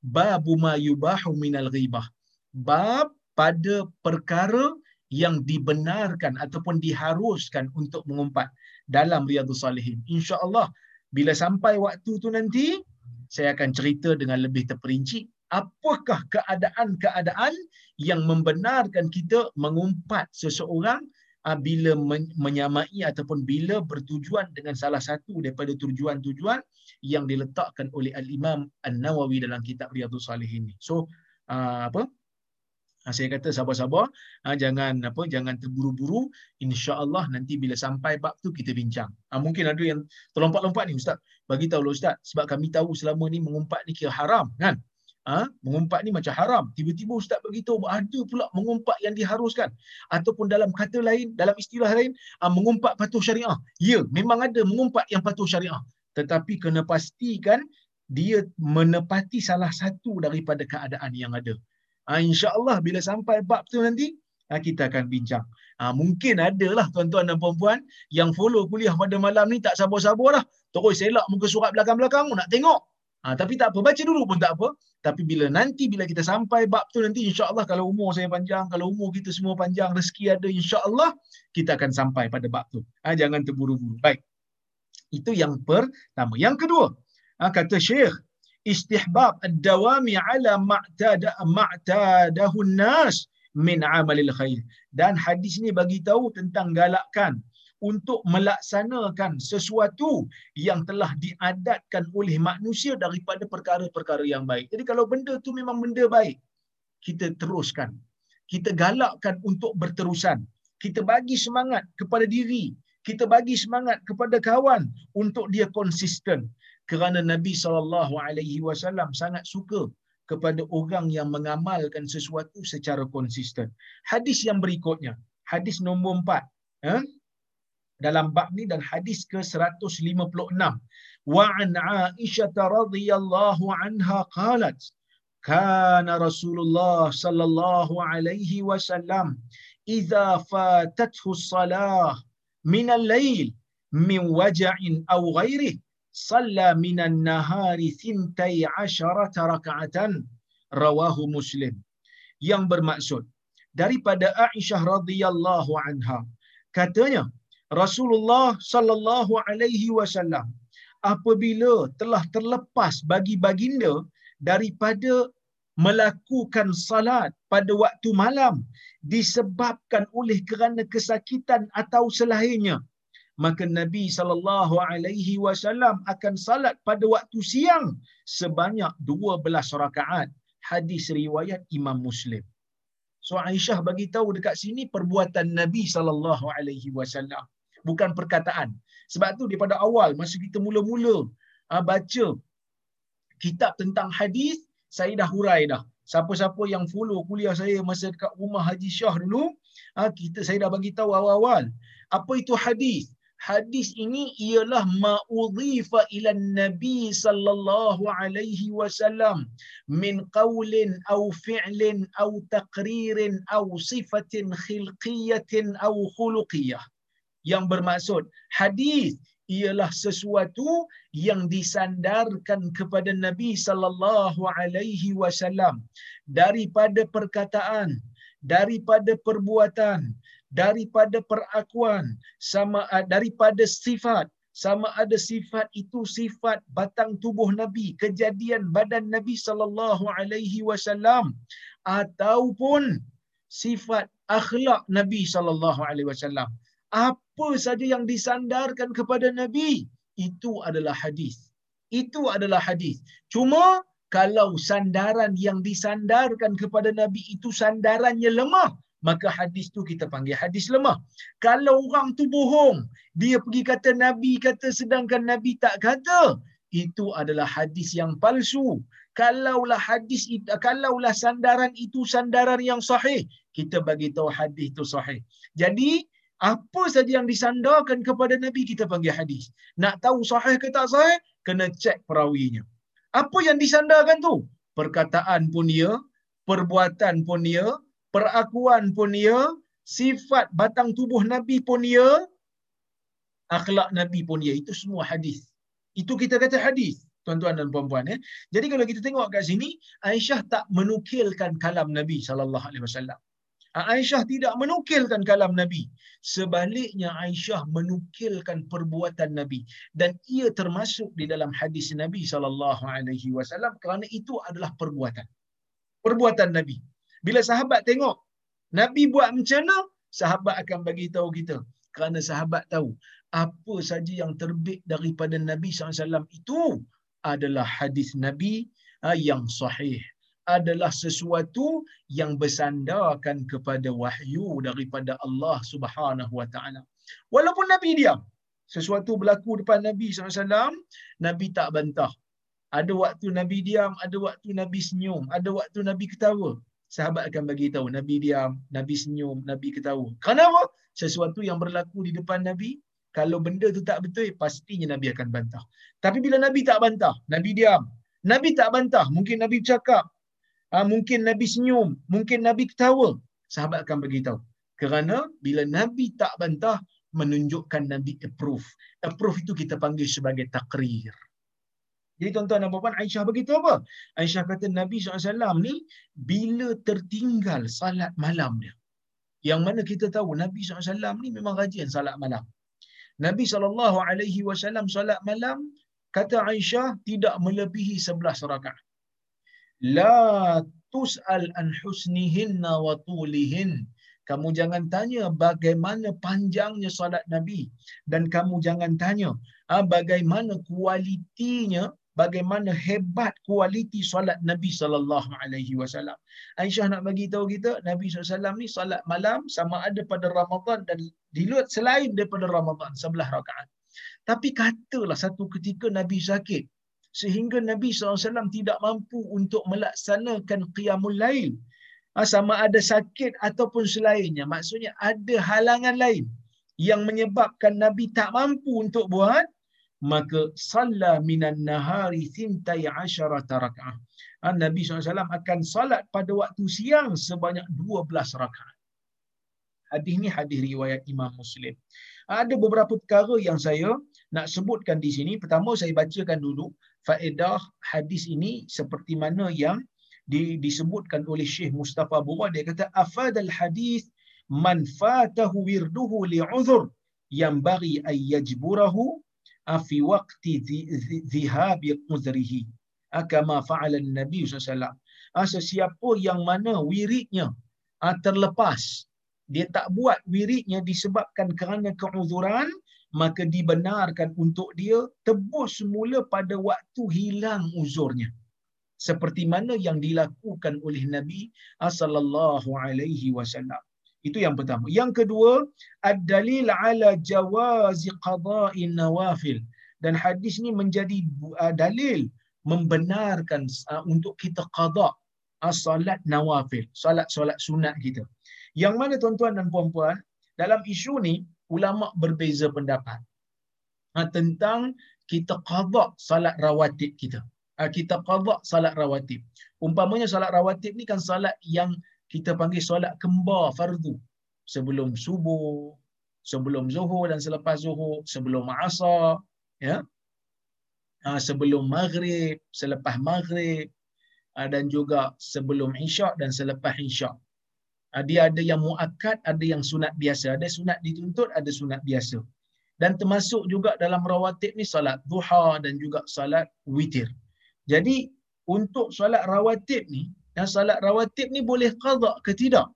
babu ma yubahu minal ghibah. Bab pada perkara yang dibenarkan ataupun diharuskan untuk mengumpat dalam riyadhus salihin. Insya-Allah bila sampai waktu tu nanti saya akan cerita dengan lebih terperinci apakah keadaan-keadaan yang membenarkan kita mengumpat seseorang bila menyamai ataupun bila bertujuan dengan salah satu daripada tujuan-tujuan yang diletakkan oleh al-Imam An-Nawawi dalam kitab Riyadhus Salihin ni. So ah, apa? Ah, saya kata sabar-sabar, jangan apa jangan terburu-buru. Insya-Allah nanti bila sampai bab tu kita bincang. Mungkin ada yang terlompat-lompat ni ustaz. Bagi tahu ustaz sebab kami tahu selama ni mengumpat ni kira haram kan? Ha, mengumpat ni macam haram. Tiba-tiba ustaz beritahu ada pula mengumpat yang diharuskan. Ataupun dalam kata lain, dalam istilah lain, ha, mengumpat patuh syariah. Ya, memang ada mengumpat yang patuh syariah. Tetapi kena pastikan dia menepati salah satu daripada keadaan yang ada. Ha, InsyaAllah bila sampai bab tu nanti, ha, kita akan bincang. Ha, mungkin adalah tuan-tuan dan puan-puan yang follow kuliah pada malam ni tak sabar-sabar lah. Terus selak muka surat belakang-belakang nak tengok. Ha, tapi tak apa, baca dulu pun tak apa. Tapi bila nanti, bila kita sampai bab tu nanti, insyaAllah kalau umur saya panjang, kalau umur kita semua panjang, rezeki ada, insyaAllah kita akan sampai pada bab tu. Ha, jangan terburu-buru. Baik. Itu yang pertama. Yang kedua, ha, kata Syekh, istihbab ad-dawami ala ma'tada, ma'tadahun nas min amalil khair. Dan hadis ni bagi tahu tentang galakkan untuk melaksanakan sesuatu yang telah diadatkan oleh manusia daripada perkara-perkara yang baik. Jadi kalau benda tu memang benda baik, kita teruskan. Kita galakkan untuk berterusan. Kita bagi semangat kepada diri. Kita bagi semangat kepada kawan untuk dia konsisten. Kerana Nabi SAW sangat suka kepada orang yang mengamalkan sesuatu secara konsisten. Hadis yang berikutnya, hadis nombor empat. Eh? dalam bab ni dan hadis ke 156 wa an aisyah radhiyallahu anha qalat kana rasulullah sallallahu alaihi wasallam idza fatathu salah min al-lail min waja'in aw ghairihi صلى من النهار ثنتي عشرة ركعة rawahu muslim yang bermaksud daripada Aisyah radhiyallahu anha katanya Rasulullah sallallahu alaihi wasallam apabila telah terlepas bagi baginda daripada melakukan salat pada waktu malam disebabkan oleh kerana kesakitan atau selainnya maka Nabi sallallahu alaihi wasallam akan salat pada waktu siang sebanyak 12 rakaat. Hadis riwayat Imam Muslim. So Aisyah bagi tahu dekat sini perbuatan Nabi sallallahu alaihi wasallam bukan perkataan. Sebab tu daripada awal masa kita mula-mula uh, baca kitab tentang hadis, saya dah hurai dah. Siapa-siapa yang follow kuliah saya masa dekat rumah Haji Syah dulu, uh, kita saya dah bagi tahu awal-awal. Apa itu hadis? Hadis ini ialah ma'udhifa ila Nabi sallallahu alaihi wasallam min qawlin aw fi'lin aw taqririn aw sifatin khilqiyatin aw khuluqiyah yang bermaksud hadis ialah sesuatu yang disandarkan kepada Nabi sallallahu alaihi wasallam daripada perkataan daripada perbuatan daripada perakuan sama daripada sifat sama ada sifat itu sifat batang tubuh Nabi, kejadian badan Nabi sallallahu alaihi wasallam ataupun sifat akhlak Nabi sallallahu alaihi wasallam. Apa saja yang disandarkan kepada Nabi itu adalah hadis. Itu adalah hadis. Cuma kalau sandaran yang disandarkan kepada Nabi itu sandarannya lemah, maka hadis tu kita panggil hadis lemah. Kalau orang tu bohong, dia pergi kata Nabi kata sedangkan Nabi tak kata, itu adalah hadis yang palsu. Kalaulah hadis itu, kalaulah sandaran itu sandaran yang sahih, kita bagi tahu hadis itu sahih. Jadi apa saja yang disandarkan kepada Nabi kita panggil hadis. Nak tahu sahih ke tak sahih, kena cek perawinya. Apa yang disandarkan tu? Perkataan pun dia, perbuatan pun dia, perakuan pun dia, sifat batang tubuh Nabi pun dia, akhlak Nabi pun dia. Itu semua hadis. Itu kita kata hadis, tuan-tuan dan puan-puan. Ya. Jadi kalau kita tengok kat sini, Aisyah tak menukilkan kalam Nabi sallallahu alaihi wasallam. Aisyah tidak menukilkan kalam Nabi. Sebaliknya Aisyah menukilkan perbuatan Nabi dan ia termasuk di dalam hadis Nabi sallallahu alaihi wasallam kerana itu adalah perbuatan. Perbuatan Nabi. Bila sahabat tengok Nabi buat macam mana, sahabat akan bagi tahu kita. Kerana sahabat tahu apa saja yang terbit daripada Nabi SAW itu adalah hadis Nabi ah, yang sahih. Adalah sesuatu yang bersandarkan kepada wahyu daripada Allah Subhanahu Wa Taala. Walaupun Nabi diam, sesuatu berlaku depan Nabi SAW, Nabi tak bantah. Ada waktu Nabi diam, ada waktu Nabi senyum, ada waktu Nabi ketawa sahabat akan bagi tahu Nabi diam, Nabi senyum, Nabi ketawa. Kenapa? Sesuatu yang berlaku di depan Nabi, kalau benda tu tak betul, pastinya Nabi akan bantah. Tapi bila Nabi tak bantah, Nabi diam. Nabi tak bantah, mungkin Nabi bercakap. Ha, mungkin Nabi senyum, mungkin Nabi ketawa. Sahabat akan bagi tahu. Kerana bila Nabi tak bantah, menunjukkan Nabi approve. Approve itu kita panggil sebagai takrir. Jadi tuan-tuan dan puan Aisyah begitu apa? Aisyah kata Nabi SAW ni bila tertinggal salat malam dia. Yang mana kita tahu Nabi SAW ni memang rajin salat malam. Nabi SAW salat malam kata Aisyah tidak melebihi 11 rakaat. La tus'al an husnihinna wa tulihin. Kamu jangan tanya bagaimana panjangnya salat Nabi dan kamu jangan tanya ah, bagaimana kualitinya bagaimana hebat kualiti solat Nabi sallallahu alaihi wasallam. Aisyah nak bagi tahu kita Nabi SAW ni solat malam sama ada pada Ramadan dan di luar selain daripada Ramadan sebelah rakaat. Tapi katalah satu ketika Nabi sakit sehingga Nabi SAW tidak mampu untuk melaksanakan qiyamul lail. Ha, sama ada sakit ataupun selainnya. Maksudnya ada halangan lain yang menyebabkan Nabi tak mampu untuk buat maka salla minan nahari thintai asyarata raka'ah. Ha, Nabi SAW akan salat pada waktu siang sebanyak 12 rakaat. Hadis ini hadis riwayat Imam Muslim. Ha, ada beberapa perkara yang saya nak sebutkan di sini. Pertama saya bacakan dulu faedah hadis ini seperti mana yang di, disebutkan oleh Syekh Mustafa Bura. Dia kata, afadal hadis man fatahu wirduhu li'udhur yang bagi ayyajburahu fi waqti dhihabi uzrihi kama fa'ala Nabi SAW. Sesiapa yang mana wiridnya terlepas, dia tak buat wiridnya disebabkan kerana keuzuran, maka dibenarkan untuk dia tebus semula pada waktu hilang uzurnya. Seperti mana yang dilakukan oleh Nabi sallallahu alaihi wasallam. Itu yang pertama. Yang kedua, ad-dalil ala jawazi qada'in nawafil. Dan hadis ni menjadi uh, dalil membenarkan uh, untuk kita qada' salat nawafil, salat-salat sunat kita. Yang mana tuan-tuan dan puan-puan, dalam isu ni ulama berbeza pendapat. Uh, tentang kita qada' salat rawatib kita. Uh, kita qada' salat rawatib. Umpamanya salat rawatib ni kan salat yang kita panggil solat kembar fardu sebelum subuh sebelum zuhur dan selepas zuhur, sebelum asar, ya. Ha, sebelum maghrib, selepas maghrib ha, dan juga sebelum isyak dan selepas isyak. Ha, dia ada yang muakkad, ada yang sunat biasa. Ada sunat dituntut, ada sunat biasa. Dan termasuk juga dalam rawatib ni salat duha dan juga salat witir. Jadi untuk salat rawatib ni, yang salat rawatib ni boleh qada ke tidak?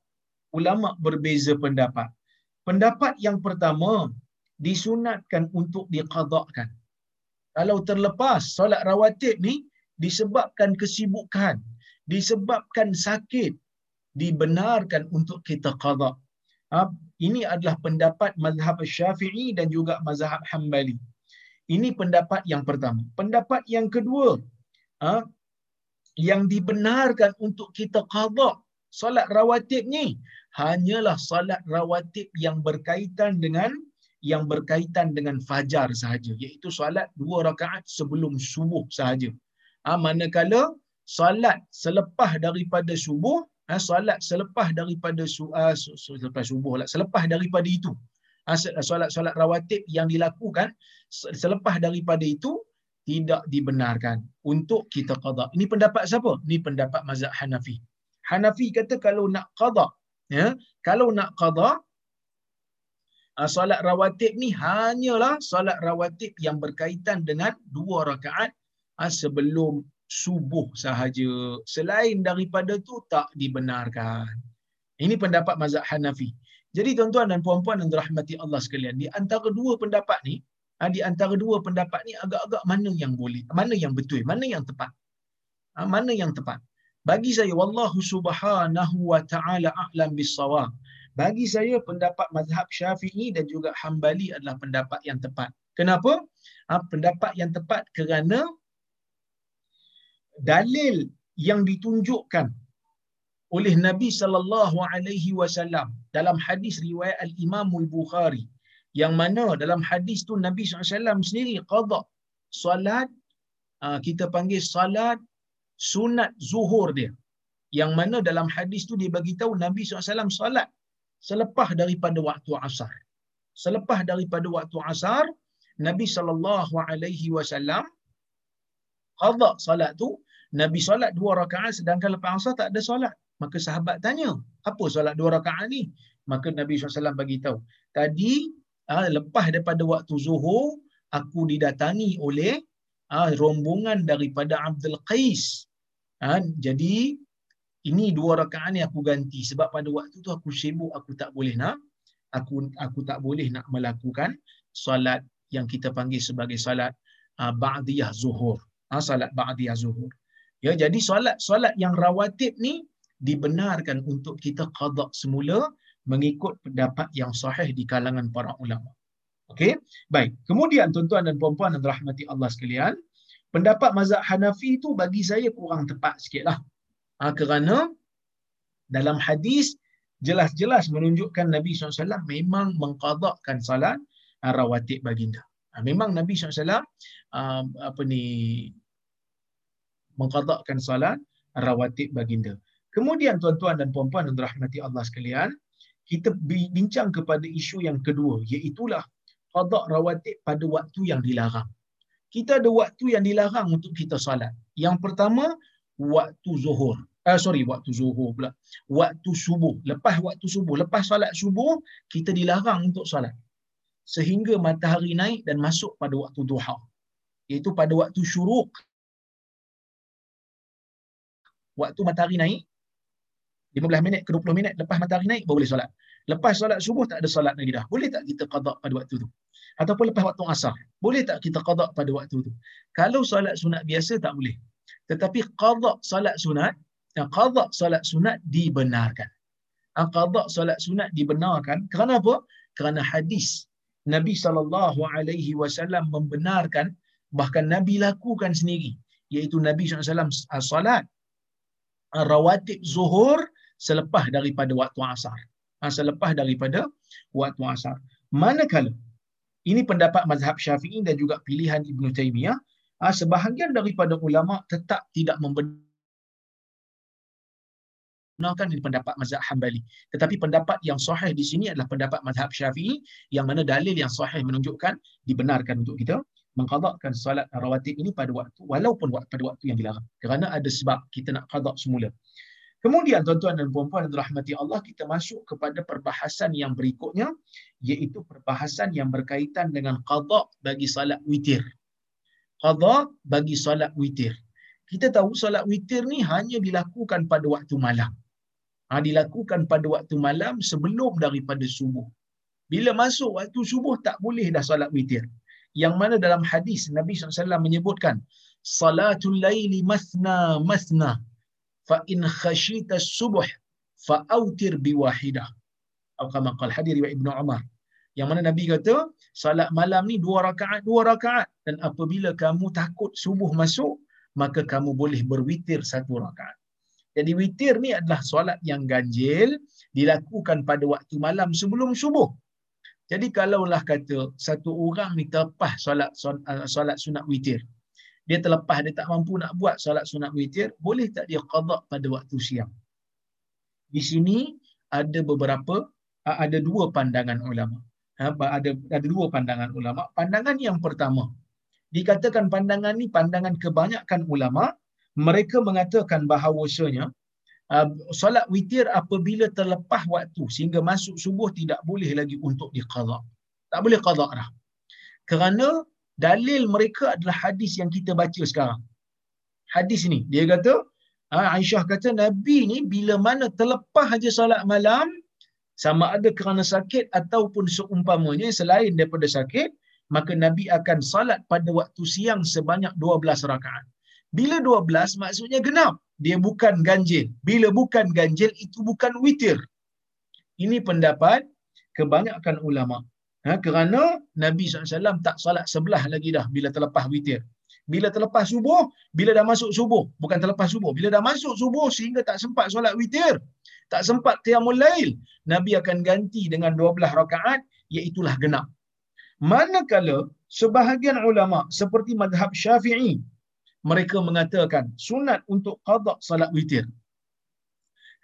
Ulama berbeza pendapat. Pendapat yang pertama disunatkan untuk diqadakan. Kalau terlepas solat rawatib ni disebabkan kesibukan, disebabkan sakit, dibenarkan untuk kita qada. Ha, ini adalah pendapat mazhab Syafi'i dan juga mazhab Hambali. Ini pendapat yang pertama. Pendapat yang kedua, ha, yang dibenarkan untuk kita qada solat rawatib ni hanyalah solat rawatib yang berkaitan dengan yang berkaitan dengan fajar sahaja iaitu solat dua rakaat sebelum subuh sahaja. Ha, manakala solat selepas daripada subuh, ha, solat selepas daripada uh, selepas subuh lah, selepas daripada itu. Ha, solat-solat rawatib yang dilakukan selepas daripada itu tidak dibenarkan untuk kita qada. Ini pendapat siapa? Ini pendapat mazhab Hanafi. Hanafi kata kalau nak qada, ya, kalau nak qada uh, solat rawatib ni hanyalah solat rawatib yang berkaitan dengan dua rakaat uh, sebelum subuh sahaja. Selain daripada tu tak dibenarkan. Ini pendapat mazhab Hanafi. Jadi tuan-tuan dan puan-puan yang dirahmati Allah sekalian, di antara dua pendapat ni, uh, di antara dua pendapat ni agak-agak mana yang boleh, mana yang betul, mana yang tepat. Uh, mana yang tepat? Bagi saya wallahu subhanahu wa ta'ala a'lam bis-shawab. Bagi saya pendapat mazhab Syafi'i dan juga Hambali adalah pendapat yang tepat. Kenapa? Ha, pendapat yang tepat kerana dalil yang ditunjukkan oleh Nabi sallallahu alaihi wasallam dalam hadis riwayat al-Imam al-Bukhari yang mana dalam hadis tu Nabi SAW sendiri qada solat ha, kita panggil solat sunat zuhur dia yang mana dalam hadis tu dia bagi tahu Nabi SAW solat selepas daripada waktu asar. Selepas daripada waktu asar, Nabi sallallahu alaihi wasallam qada salat tu, Nabi solat dua rakaat sedangkan lepas asar tak ada solat. Maka sahabat tanya, apa solat dua rakaat ni? Maka Nabi SAW bagi tahu, tadi ha, lepas daripada waktu zuhur, aku didatangi oleh ha, rombongan daripada Abdul Qais. Ha, jadi ini dua rakaat ni aku ganti sebab pada waktu tu aku sibuk aku tak boleh nak aku aku tak boleh nak melakukan solat yang kita panggil sebagai solat uh, ba'diyah zuhur ha, solat ba'diyah zuhur ya jadi solat solat yang rawatib ni dibenarkan untuk kita qada semula mengikut pendapat yang sahih di kalangan para ulama. Okey? Baik. Kemudian tuan-tuan dan puan-puan yang dirahmati Allah sekalian pendapat mazhab Hanafi itu bagi saya kurang tepat sikitlah Ha, kerana dalam hadis jelas-jelas menunjukkan Nabi SAW memang mengqadakkan salat ha, rawatib baginda. Ha, memang Nabi SAW uh, apa ni mengqadakkan salat rawatib baginda. Kemudian tuan-tuan dan puan-puan yang dirahmati Allah sekalian, kita bincang kepada isu yang kedua iaitulah qada rawatib pada waktu yang dilarang. Kita ada waktu yang dilarang untuk kita salat. Yang pertama waktu zuhur uh, sorry waktu zuhur pula waktu subuh lepas waktu subuh lepas solat subuh kita dilarang untuk solat sehingga matahari naik dan masuk pada waktu duha iaitu pada waktu syuruk waktu matahari naik 15 minit ke 20 minit lepas matahari naik baru boleh solat. Lepas solat subuh tak ada solat lagi dah. Boleh tak kita qada pada waktu tu? Ataupun lepas waktu asar? Boleh tak kita qada pada waktu tu? Kalau solat sunat biasa tak boleh. Tetapi qada solat sunat yang qada solat sunat dibenarkan. Yang qada solat sunat dibenarkan kerana apa? Kerana hadis Nabi sallallahu alaihi wasallam membenarkan bahkan Nabi lakukan sendiri iaitu Nabi SAW salat rawatib zuhur selepas daripada waktu asar. Ha, selepas daripada waktu asar. Manakala ini pendapat mazhab Syafi'i dan juga pilihan Ibn Taymiyah, ha, sebahagian daripada ulama tetap tidak membenarkan pendapat mazhab Hambali. Tetapi pendapat yang sahih di sini adalah pendapat mazhab Syafi'i yang mana dalil yang sahih menunjukkan dibenarkan untuk kita mengqadakkan solat rawatib ini pada waktu walaupun pada waktu yang dilarang. Kerana ada sebab kita nak qadak semula. Kemudian tuan-tuan dan puan-puan yang dirahmati Allah kita masuk kepada perbahasan yang berikutnya iaitu perbahasan yang berkaitan dengan qadak bagi solat witir. Qadak bagi solat witir. Kita tahu solat witir ni hanya dilakukan pada waktu malam. Ha, dilakukan pada waktu malam sebelum daripada subuh. Bila masuk waktu subuh tak boleh dah solat witir. Yang mana dalam hadis Nabi SAW menyebutkan Salatul laili masna masna fa in khashita subuh fa autir biwahidah. Atau kama qal hadis riwayat Ibnu Umar. Yang mana Nabi kata salat malam ni dua rakaat dua rakaat dan apabila kamu takut subuh masuk maka kamu boleh berwitir satu rakaat. Jadi witir ni adalah solat yang ganjil dilakukan pada waktu malam sebelum subuh. Jadi kalaulah kata satu orang ni terlepas solat solat sunat witir. Dia terlepas dia tak mampu nak buat solat sunat witir, boleh tak dia qada pada waktu siang? Di sini ada beberapa ada dua pandangan ulama. Ha, ada ada dua pandangan ulama. Pandangan yang pertama, dikatakan pandangan ni pandangan kebanyakan ulama mereka mengatakan bahawasanya uh, solat witir apabila terlepas waktu sehingga masuk subuh tidak boleh lagi untuk diqada tak boleh qada dah kerana dalil mereka adalah hadis yang kita baca sekarang hadis ni dia kata uh, Aisyah kata Nabi ni bila mana terlepas aja solat malam sama ada kerana sakit ataupun seumpamanya selain daripada sakit maka Nabi akan salat pada waktu siang sebanyak 12 rakaat. Bila 12 maksudnya genap. Dia bukan ganjil. Bila bukan ganjil itu bukan witir. Ini pendapat kebanyakan ulama. Ha, kerana Nabi SAW tak salat sebelah lagi dah bila terlepas witir. Bila terlepas subuh, bila dah masuk subuh. Bukan terlepas subuh. Bila dah masuk subuh sehingga tak sempat solat witir. Tak sempat qiyamul lail. Nabi akan ganti dengan 12 rakaat iaitulah genap. Manakala sebahagian ulama seperti madhab syafi'i, mereka mengatakan sunat untuk qada salat witir.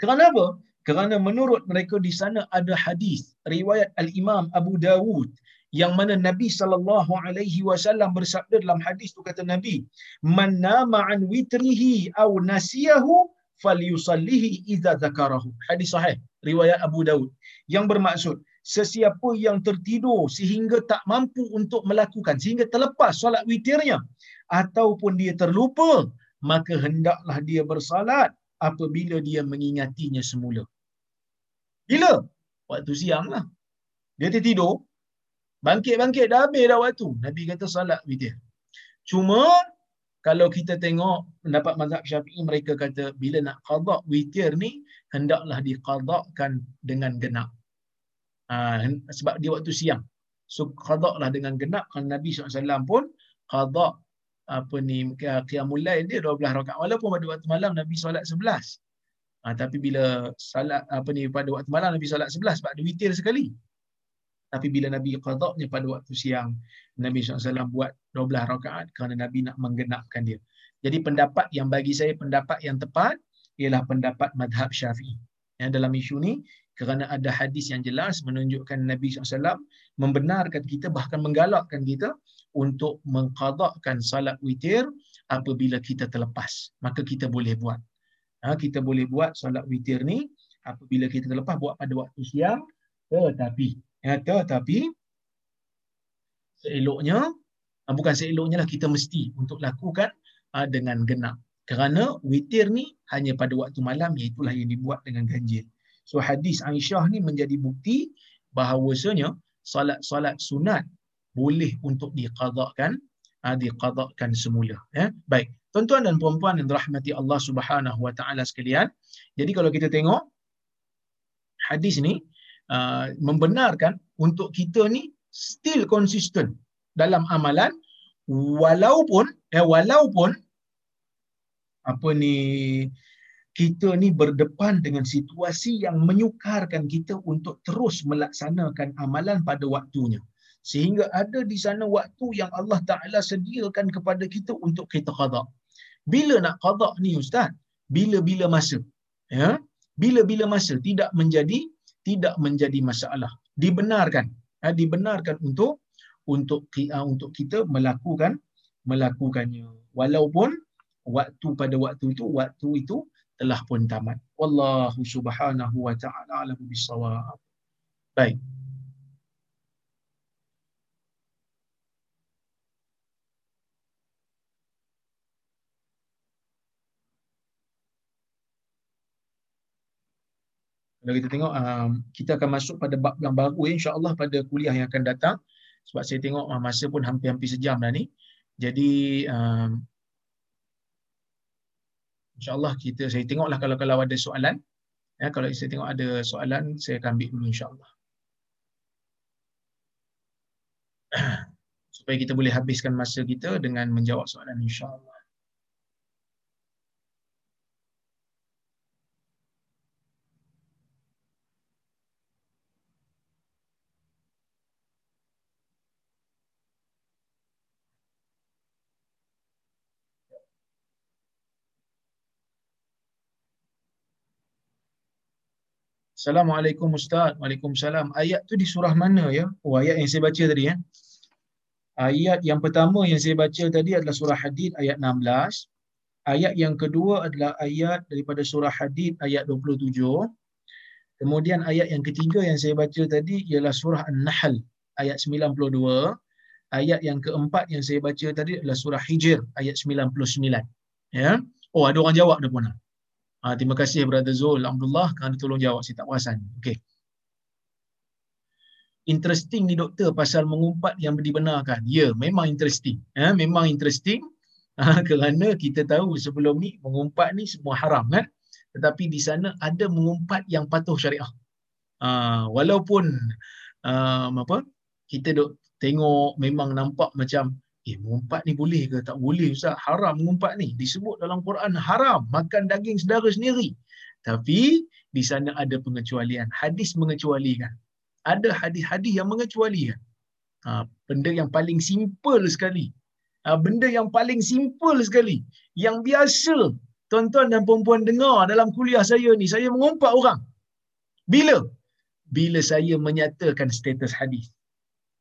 Kerana apa? Kerana menurut mereka di sana ada hadis riwayat al-Imam Abu Dawud yang mana Nabi sallallahu alaihi wasallam bersabda dalam hadis tu kata Nabi man nama an witrihi aw nasiyahu falyusallihi idza zakarahu hadis sahih riwayat Abu Dawud yang bermaksud sesiapa yang tertidur sehingga tak mampu untuk melakukan sehingga terlepas solat witirnya ataupun dia terlupa maka hendaklah dia bersalat apabila dia mengingatinya semula. Bila waktu siang lah. Dia tertidur bangkit-bangkit dah habis dah waktu. Nabi kata salat witir. Cuma kalau kita tengok pendapat mazhab syafi'i mereka kata bila nak qada witir ni hendaklah diqadakan dengan genap. Ha, sebab dia waktu siang. So qada lah dengan genap. Kan Nabi SAW pun qada apa ni qiyamul lail dia 12 rakaat walaupun pada waktu malam Nabi solat 11. Ha, tapi bila salat apa ni pada waktu malam Nabi solat 11 sebab ada witir sekali. Tapi bila Nabi qadanya pada waktu siang Nabi SAW buat 12 rakaat kerana Nabi nak menggenapkan dia. Jadi pendapat yang bagi saya pendapat yang tepat ialah pendapat madhab syafi'i. Yang dalam isu ni kerana ada hadis yang jelas menunjukkan Nabi SAW membenarkan kita bahkan menggalakkan kita untuk mengqadakkan salat witir apabila kita terlepas. Maka kita boleh buat. Ha, kita boleh buat salat witir ni apabila kita terlepas buat pada waktu siang tetapi ya, tetapi seeloknya ha, bukan seeloknya lah kita mesti untuk lakukan ha, dengan genap. Kerana witir ni hanya pada waktu malam iaitulah yang dibuat dengan ganjil. So hadis Aisyah ni menjadi bukti bahawasanya salat-salat sunat boleh untuk diqadakan ha, diqadakan semula ya baik tuan-tuan dan puan-puan yang dirahmati Allah Subhanahu wa taala sekalian jadi kalau kita tengok hadis ni uh, membenarkan untuk kita ni still konsisten dalam amalan walaupun eh walaupun apa ni kita ni berdepan dengan situasi yang menyukarkan kita untuk terus melaksanakan amalan pada waktunya. Sehingga ada di sana waktu yang Allah Ta'ala sediakan kepada kita untuk kita qada. Bila nak qada ni Ustaz? Bila-bila masa. Ya? bila-bila masa tidak menjadi tidak menjadi masalah dibenarkan ha, dibenarkan untuk untuk uh, untuk kita melakukan melakukannya walaupun waktu pada waktu itu waktu itu telah pun tamat wallahu subhanahu wa taala alam bisawab baik Kalau kita tengok um, kita akan masuk pada bab yang baru insya-Allah pada kuliah yang akan datang sebab saya tengok uh, masa pun hampir-hampir sejam dah ni. Jadi um, insya-Allah kita saya tengoklah kalau kalau ada soalan ya kalau saya tengok ada soalan saya akan ambil dulu insya-Allah. supaya kita boleh habiskan masa kita dengan menjawab soalan insya-Allah. Assalamualaikum Ustaz. Waalaikumsalam. Ayat tu di surah mana ya? Oh, ayat yang saya baca tadi ya. Ayat yang pertama yang saya baca tadi adalah surah Hadid ayat 16. Ayat yang kedua adalah ayat daripada surah Hadid ayat 27. Kemudian ayat yang ketiga yang saya baca tadi ialah surah An-Nahl ayat 92. Ayat yang keempat yang saya baca tadi adalah surah Hijr ayat 99. Ya. Oh, ada orang jawab dah pun. Ha, terima kasih Brother Zul. Alhamdulillah kerana tolong jawab. Saya tak perasan. Okay. Interesting ni doktor pasal mengumpat yang dibenarkan. Ya, memang interesting. Ha, memang interesting. Ha, kerana kita tahu sebelum ni mengumpat ni semua haram kan. Tetapi di sana ada mengumpat yang patuh syariah. Ha, walaupun um, apa kita dok tengok memang nampak macam Eh, mengumpat ni boleh ke? Tak boleh Ustaz. Haram mengumpat ni. Disebut dalam Quran haram. Makan daging saudara sendiri. Tapi, di sana ada pengecualian. Hadis mengecualikan. Ada hadis-hadis yang mengecualikan. Ha, benda yang paling simple sekali. Ha, benda yang paling simple sekali. Yang biasa tuan-tuan dan perempuan dengar dalam kuliah saya ni. Saya mengumpat orang. Bila? Bila saya menyatakan status hadis.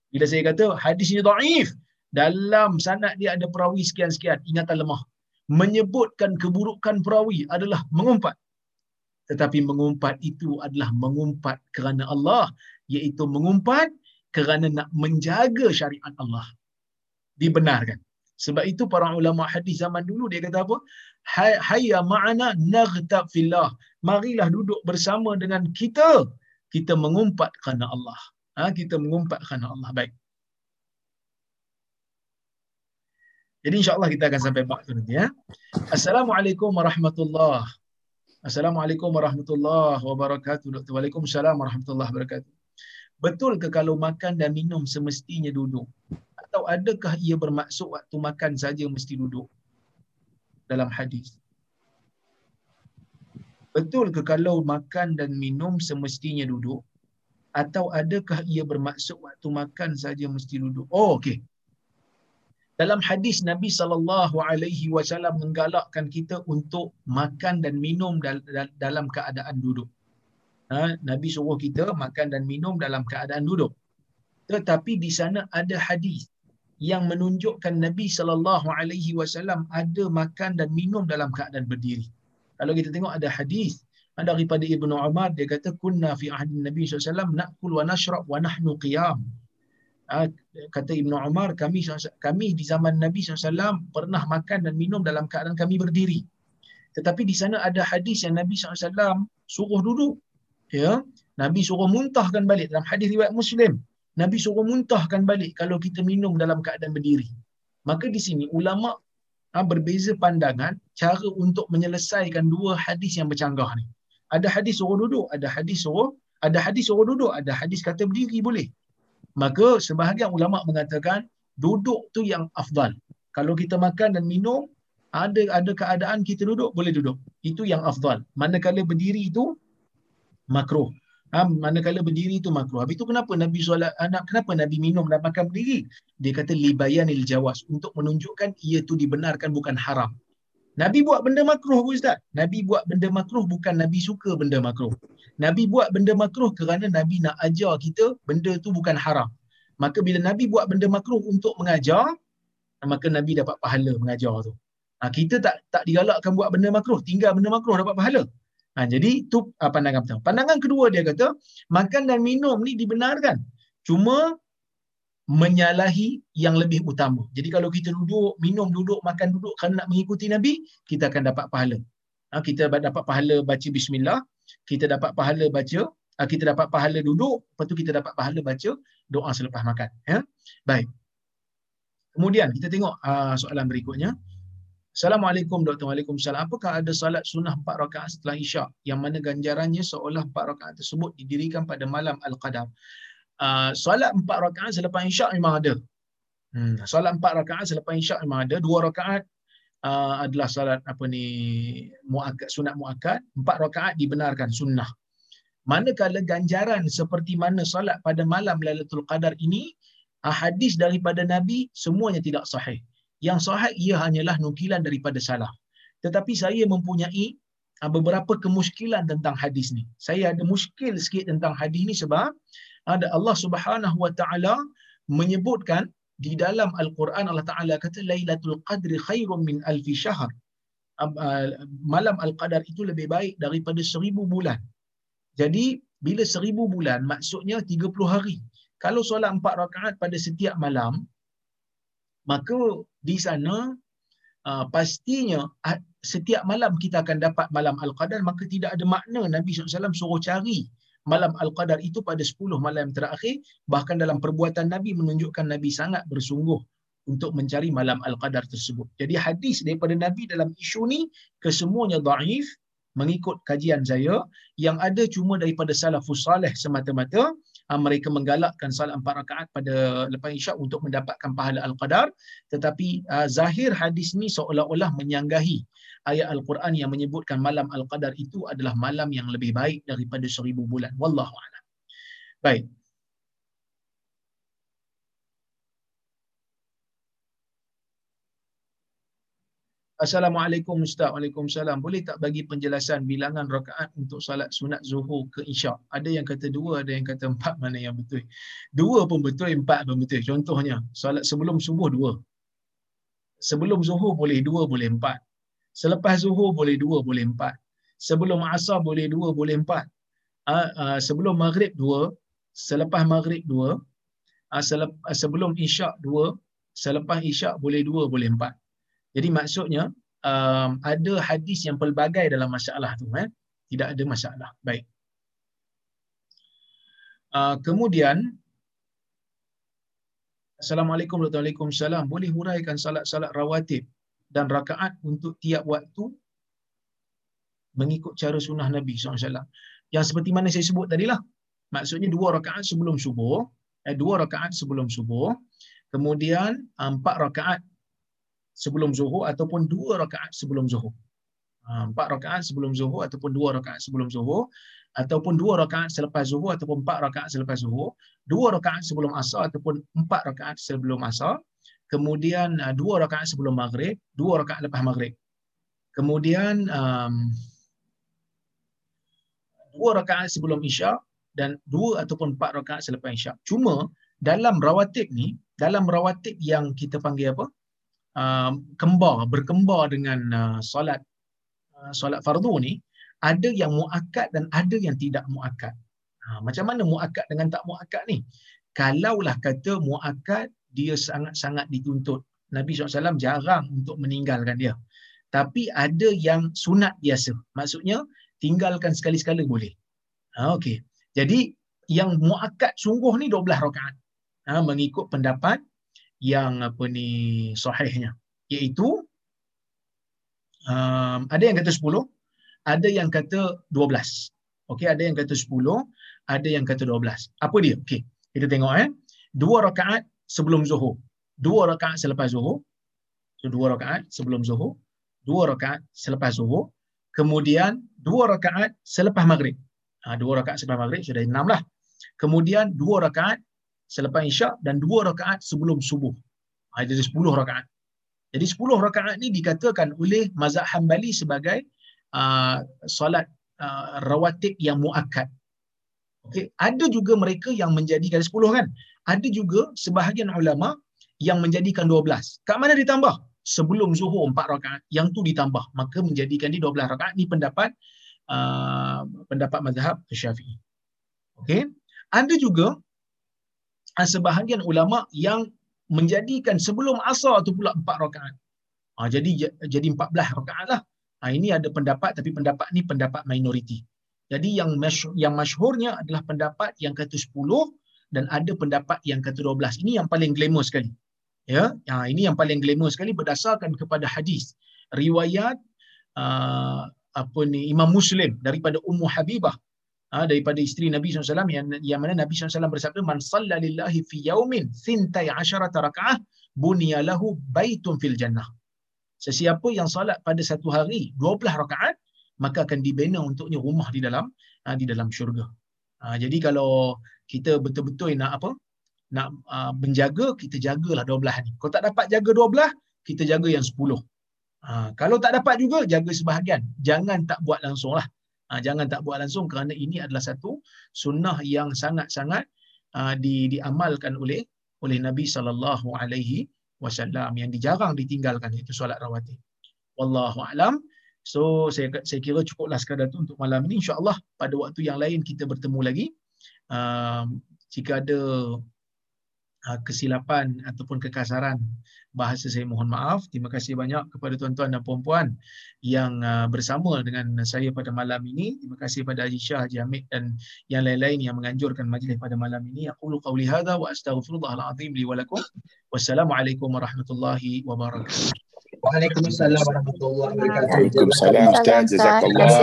Bila saya kata hadis ni da'if dalam sanad dia ada perawi sekian-sekian ingatan lemah. Menyebutkan keburukan perawi adalah mengumpat. Tetapi mengumpat itu adalah mengumpat kerana Allah iaitu mengumpat kerana nak menjaga syariat Allah. Dibenarkan. Sebab itu para ulama hadis zaman dulu dia kata apa? Hayya ma'ana naghtab fillah. Marilah duduk bersama dengan kita. Kita mengumpat kerana Allah. Ha, kita mengumpat kerana Allah. Baik Jadi insyaAllah kita akan sampai bab tu nanti ya. Assalamualaikum warahmatullahi Assalamualaikum warahmatullahi wabarakatuh. Dr. Waalaikumsalam warahmatullahi wabarakatuh. Betul ke kalau makan dan minum semestinya duduk? Atau adakah ia bermaksud waktu makan saja mesti duduk? Dalam hadis. Betul ke kalau makan dan minum semestinya duduk? Atau adakah ia bermaksud waktu makan saja mesti duduk? Oh, okey dalam hadis Nabi sallallahu alaihi wasallam menggalakkan kita untuk makan dan minum dalam keadaan duduk. Ha, Nabi suruh kita makan dan minum dalam keadaan duduk. Tetapi di sana ada hadis yang menunjukkan Nabi sallallahu alaihi wasallam ada makan dan minum dalam keadaan berdiri. Kalau kita tengok ada hadis daripada Ibnu Umar dia kata kunna fi ahdi Nabi sallallahu alaihi wasallam wa nashrab wa nahnu qiyam. Ah, kata Ibnu Umar kami kami di zaman Nabi SAW pernah makan dan minum dalam keadaan kami berdiri. Tetapi di sana ada hadis yang Nabi SAW suruh duduk ya. Nabi suruh muntahkan balik. Dalam hadis riwayat Muslim Nabi suruh muntahkan balik kalau kita minum dalam keadaan berdiri. Maka di sini ulama ha, berbeza pandangan cara untuk menyelesaikan dua hadis yang bercanggah ni. Ada hadis suruh duduk ada hadis suruh ada hadis suruh duduk ada hadis kata berdiri boleh maka sebahagian ulama mengatakan duduk tu yang afdal. Kalau kita makan dan minum ada ada keadaan kita duduk boleh duduk. Itu yang afdal. Manakala berdiri itu makruh. Ha, manakala berdiri itu makruh. Habis itu kenapa nabi solat anak kenapa nabi minum dan makan berdiri? Dia kata libayanil jawas. Untuk menunjukkan ia tu dibenarkan bukan haram Nabi buat benda makruh pun Ustaz. Nabi buat benda makruh bukan Nabi suka benda makruh. Nabi buat benda makruh kerana Nabi nak ajar kita benda tu bukan haram. Maka bila Nabi buat benda makruh untuk mengajar, maka Nabi dapat pahala mengajar tu. Ha, kita tak tak digalakkan buat benda makruh, tinggal benda makruh dapat pahala. Ha, jadi tu uh, pandangan pertama. Pandangan kedua dia kata, makan dan minum ni dibenarkan. Cuma menyalahi yang lebih utama. Jadi kalau kita duduk, minum duduk, makan duduk kerana nak mengikuti Nabi, kita akan dapat pahala. Ha, kita dapat pahala baca bismillah, kita dapat pahala baca, ha, kita dapat pahala duduk, lepas tu kita dapat pahala baca doa selepas makan. Ya? Baik. Kemudian kita tengok uh, soalan berikutnya. Assalamualaikum Dr. Waalaikumsalam. Apakah ada salat sunnah 4 rakaat setelah Isyak yang mana ganjarannya seolah 4 rakaat tersebut didirikan pada malam Al-Qadar? Uh, solat 4 rakaat selepas Isyak memang ada. Hmm, solat 4 rakaat selepas Isyak memang ada. 2 rakaat uh, adalah solat apa ni muakkad sunat muakkad, 4 rakaat dibenarkan sunnah. Manakala ganjaran seperti mana solat pada malam Lailatul Qadar ini hadis daripada Nabi semuanya tidak sahih. Yang sahih ia hanyalah nukilan daripada salah. Tetapi saya mempunyai ah, beberapa kemuskilan tentang hadis ni. Saya ada muskil sikit tentang hadis ni sebab ada Allah Subhanahu Wa Taala menyebutkan di dalam Al-Quran Allah Taala kata Lailatul Qadri khairum min alfi syahr. Ah, malam Al-Qadar itu lebih baik daripada seribu bulan. Jadi bila seribu bulan maksudnya 30 hari. Kalau solat empat rakaat pada setiap malam, maka di sana uh, pastinya uh, setiap malam kita akan dapat malam Al-Qadar, maka tidak ada makna Nabi SAW suruh cari malam Al-Qadar itu pada 10 malam terakhir. Bahkan dalam perbuatan Nabi menunjukkan Nabi sangat bersungguh untuk mencari malam Al-Qadar tersebut. Jadi hadis daripada Nabi dalam isu ni kesemuanya daif mengikut kajian saya yang ada cuma daripada salafus salih semata-mata mereka menggalakkan salat empat rakaat pada lepas isyak untuk mendapatkan pahala al-qadar. Tetapi uh, zahir hadis ni seolah-olah menyanggahi ayat al-Quran yang menyebutkan malam al-qadar itu adalah malam yang lebih baik daripada seribu bulan. Wallahu a'lam. Baik Assalamualaikum Ustaz. Waalaikumsalam. Boleh tak bagi penjelasan bilangan rakaat untuk salat sunat zuhur ke isyak? Ada yang kata dua, ada yang kata empat. Mana yang betul? Dua pun betul, empat pun betul. Contohnya, salat sebelum subuh dua. Sebelum zuhur boleh dua, boleh empat. Selepas zuhur boleh dua, boleh empat. Sebelum asar boleh dua, boleh empat. Ah, ah, sebelum maghrib dua. Selepas maghrib dua. Ah, sebelum isyak dua. Selepas isyak boleh dua, boleh empat. Jadi maksudnya um, ada hadis yang pelbagai dalam masalah tu eh. Tidak ada masalah. Baik. Uh, kemudian Assalamualaikum warahmatullahi wabarakatuh. Boleh huraikan salat-salat rawatib dan rakaat untuk tiap waktu mengikut cara sunnah Nabi SAW. Yang seperti mana saya sebut tadi lah. Maksudnya dua rakaat sebelum subuh. Eh, dua rakaat sebelum subuh. Kemudian empat rakaat sebelum zuhur ataupun dua rakaat sebelum zuhur. Ha, empat rakaat sebelum zuhur ataupun dua rakaat sebelum zuhur ataupun dua rakaat selepas zuhur ataupun empat rakaat selepas zuhur, dua rakaat sebelum asar ataupun empat rakaat sebelum asar, kemudian uh, dua rakaat sebelum maghrib, dua rakaat lepas maghrib. Kemudian um, dua rakaat sebelum isyak dan dua ataupun empat rakaat selepas isyak. Cuma dalam rawatib ni, dalam rawatib yang kita panggil apa? Uh, kembar berkembar dengan uh, solat uh, solat fardu ni ada yang muakkad dan ada yang tidak muakkad. Ha, macam mana muakkad dengan tak muakkad ni? Kalaulah kata muakkad dia sangat-sangat dituntut. Nabi SAW jarang untuk meninggalkan dia. Tapi ada yang sunat biasa. Maksudnya tinggalkan sekali-sekala boleh. Ha, okay. Jadi yang muakkad sungguh ni 12 rakaat. Ha, mengikut pendapat yang apa ni sahihnya. Iaitu um, ada yang kata 10 ada yang kata 12 okey ada yang kata 10 ada yang kata 12 apa dia? Okey kita tengok eh. Dua rakaat sebelum zuhur. Dua rakaat selepas zuhur. So dua rakaat sebelum zuhur. Dua rakaat selepas zuhur. Kemudian dua rakaat selepas maghrib. Ha, dua rakaat selepas maghrib sudah enam lah. Kemudian dua rakaat selepas isyak dan dua rakaat sebelum subuh. Ha, jadi sepuluh rakaat. Jadi 10 rakaat ni dikatakan oleh mazhab Hambali sebagai uh, solat uh, rawatib yang muakkad. Okey, ada juga mereka yang menjadikan 10 kan. Ada juga sebahagian ulama yang menjadikan 12. Kat mana ditambah? Sebelum zuhur 4 rakaat. Yang tu ditambah. Maka menjadikan di 12 rakaat. Ni pendapat uh, pendapat mazhab Syafi'i. Okey. Ada juga sebahagian ulama yang menjadikan sebelum asar tu pula 4 rakaat. Ha, jadi jadi 14 rakaat lah. Ha, ini ada pendapat tapi pendapat ni pendapat minoriti. Jadi yang masyhur, yang masyhurnya adalah pendapat yang kata 10 dan ada pendapat yang kata 12. Ini yang paling glamour sekali. Ya, ha, ini yang paling glamour sekali berdasarkan kepada hadis riwayat uh, apa ni Imam Muslim daripada Ummu Habibah ha, daripada isteri Nabi SAW yang, yang mana Nabi SAW bersabda man salla lillahi fi yaumin sintai asyarata raka'ah buniya lahu baitun fil jannah. Sesiapa yang salat pada satu hari 12 rakaat maka akan dibina untuknya rumah di dalam ha, di dalam syurga. Ha, jadi kalau kita betul-betul nak apa nak uh, menjaga kita jagalah 12 ni. Kalau tak dapat jaga 12 kita jaga yang 10 ha, kalau tak dapat juga jaga sebahagian. Jangan tak buat langsung lah Ha, jangan tak buat langsung kerana ini adalah satu sunnah yang sangat-sangat uh, di, diamalkan oleh oleh Nabi sallallahu alaihi wasallam yang dijarang ditinggalkan itu solat rawatib. Wallahu alam. So saya saya kira cukuplah sekadar tu untuk malam ini insya-Allah pada waktu yang lain kita bertemu lagi. Uh, jika ada kesilapan ataupun kekasaran bahasa saya mohon maaf. Terima kasih banyak kepada tuan-tuan dan puan-puan yang uh, bersama dengan saya pada malam ini. Terima kasih kepada Haji Shah, Haji Hamid dan yang lain-lain yang menganjurkan majlis pada malam ini. Aku lu qawli hadha wa astaghfirullahaladzim li walakum. Wassalamualaikum warahmatullahi wabarakatuh. Waalaikumsalam warahmatullahi wabarakatuh. Waalaikumsalam. Jazakallah.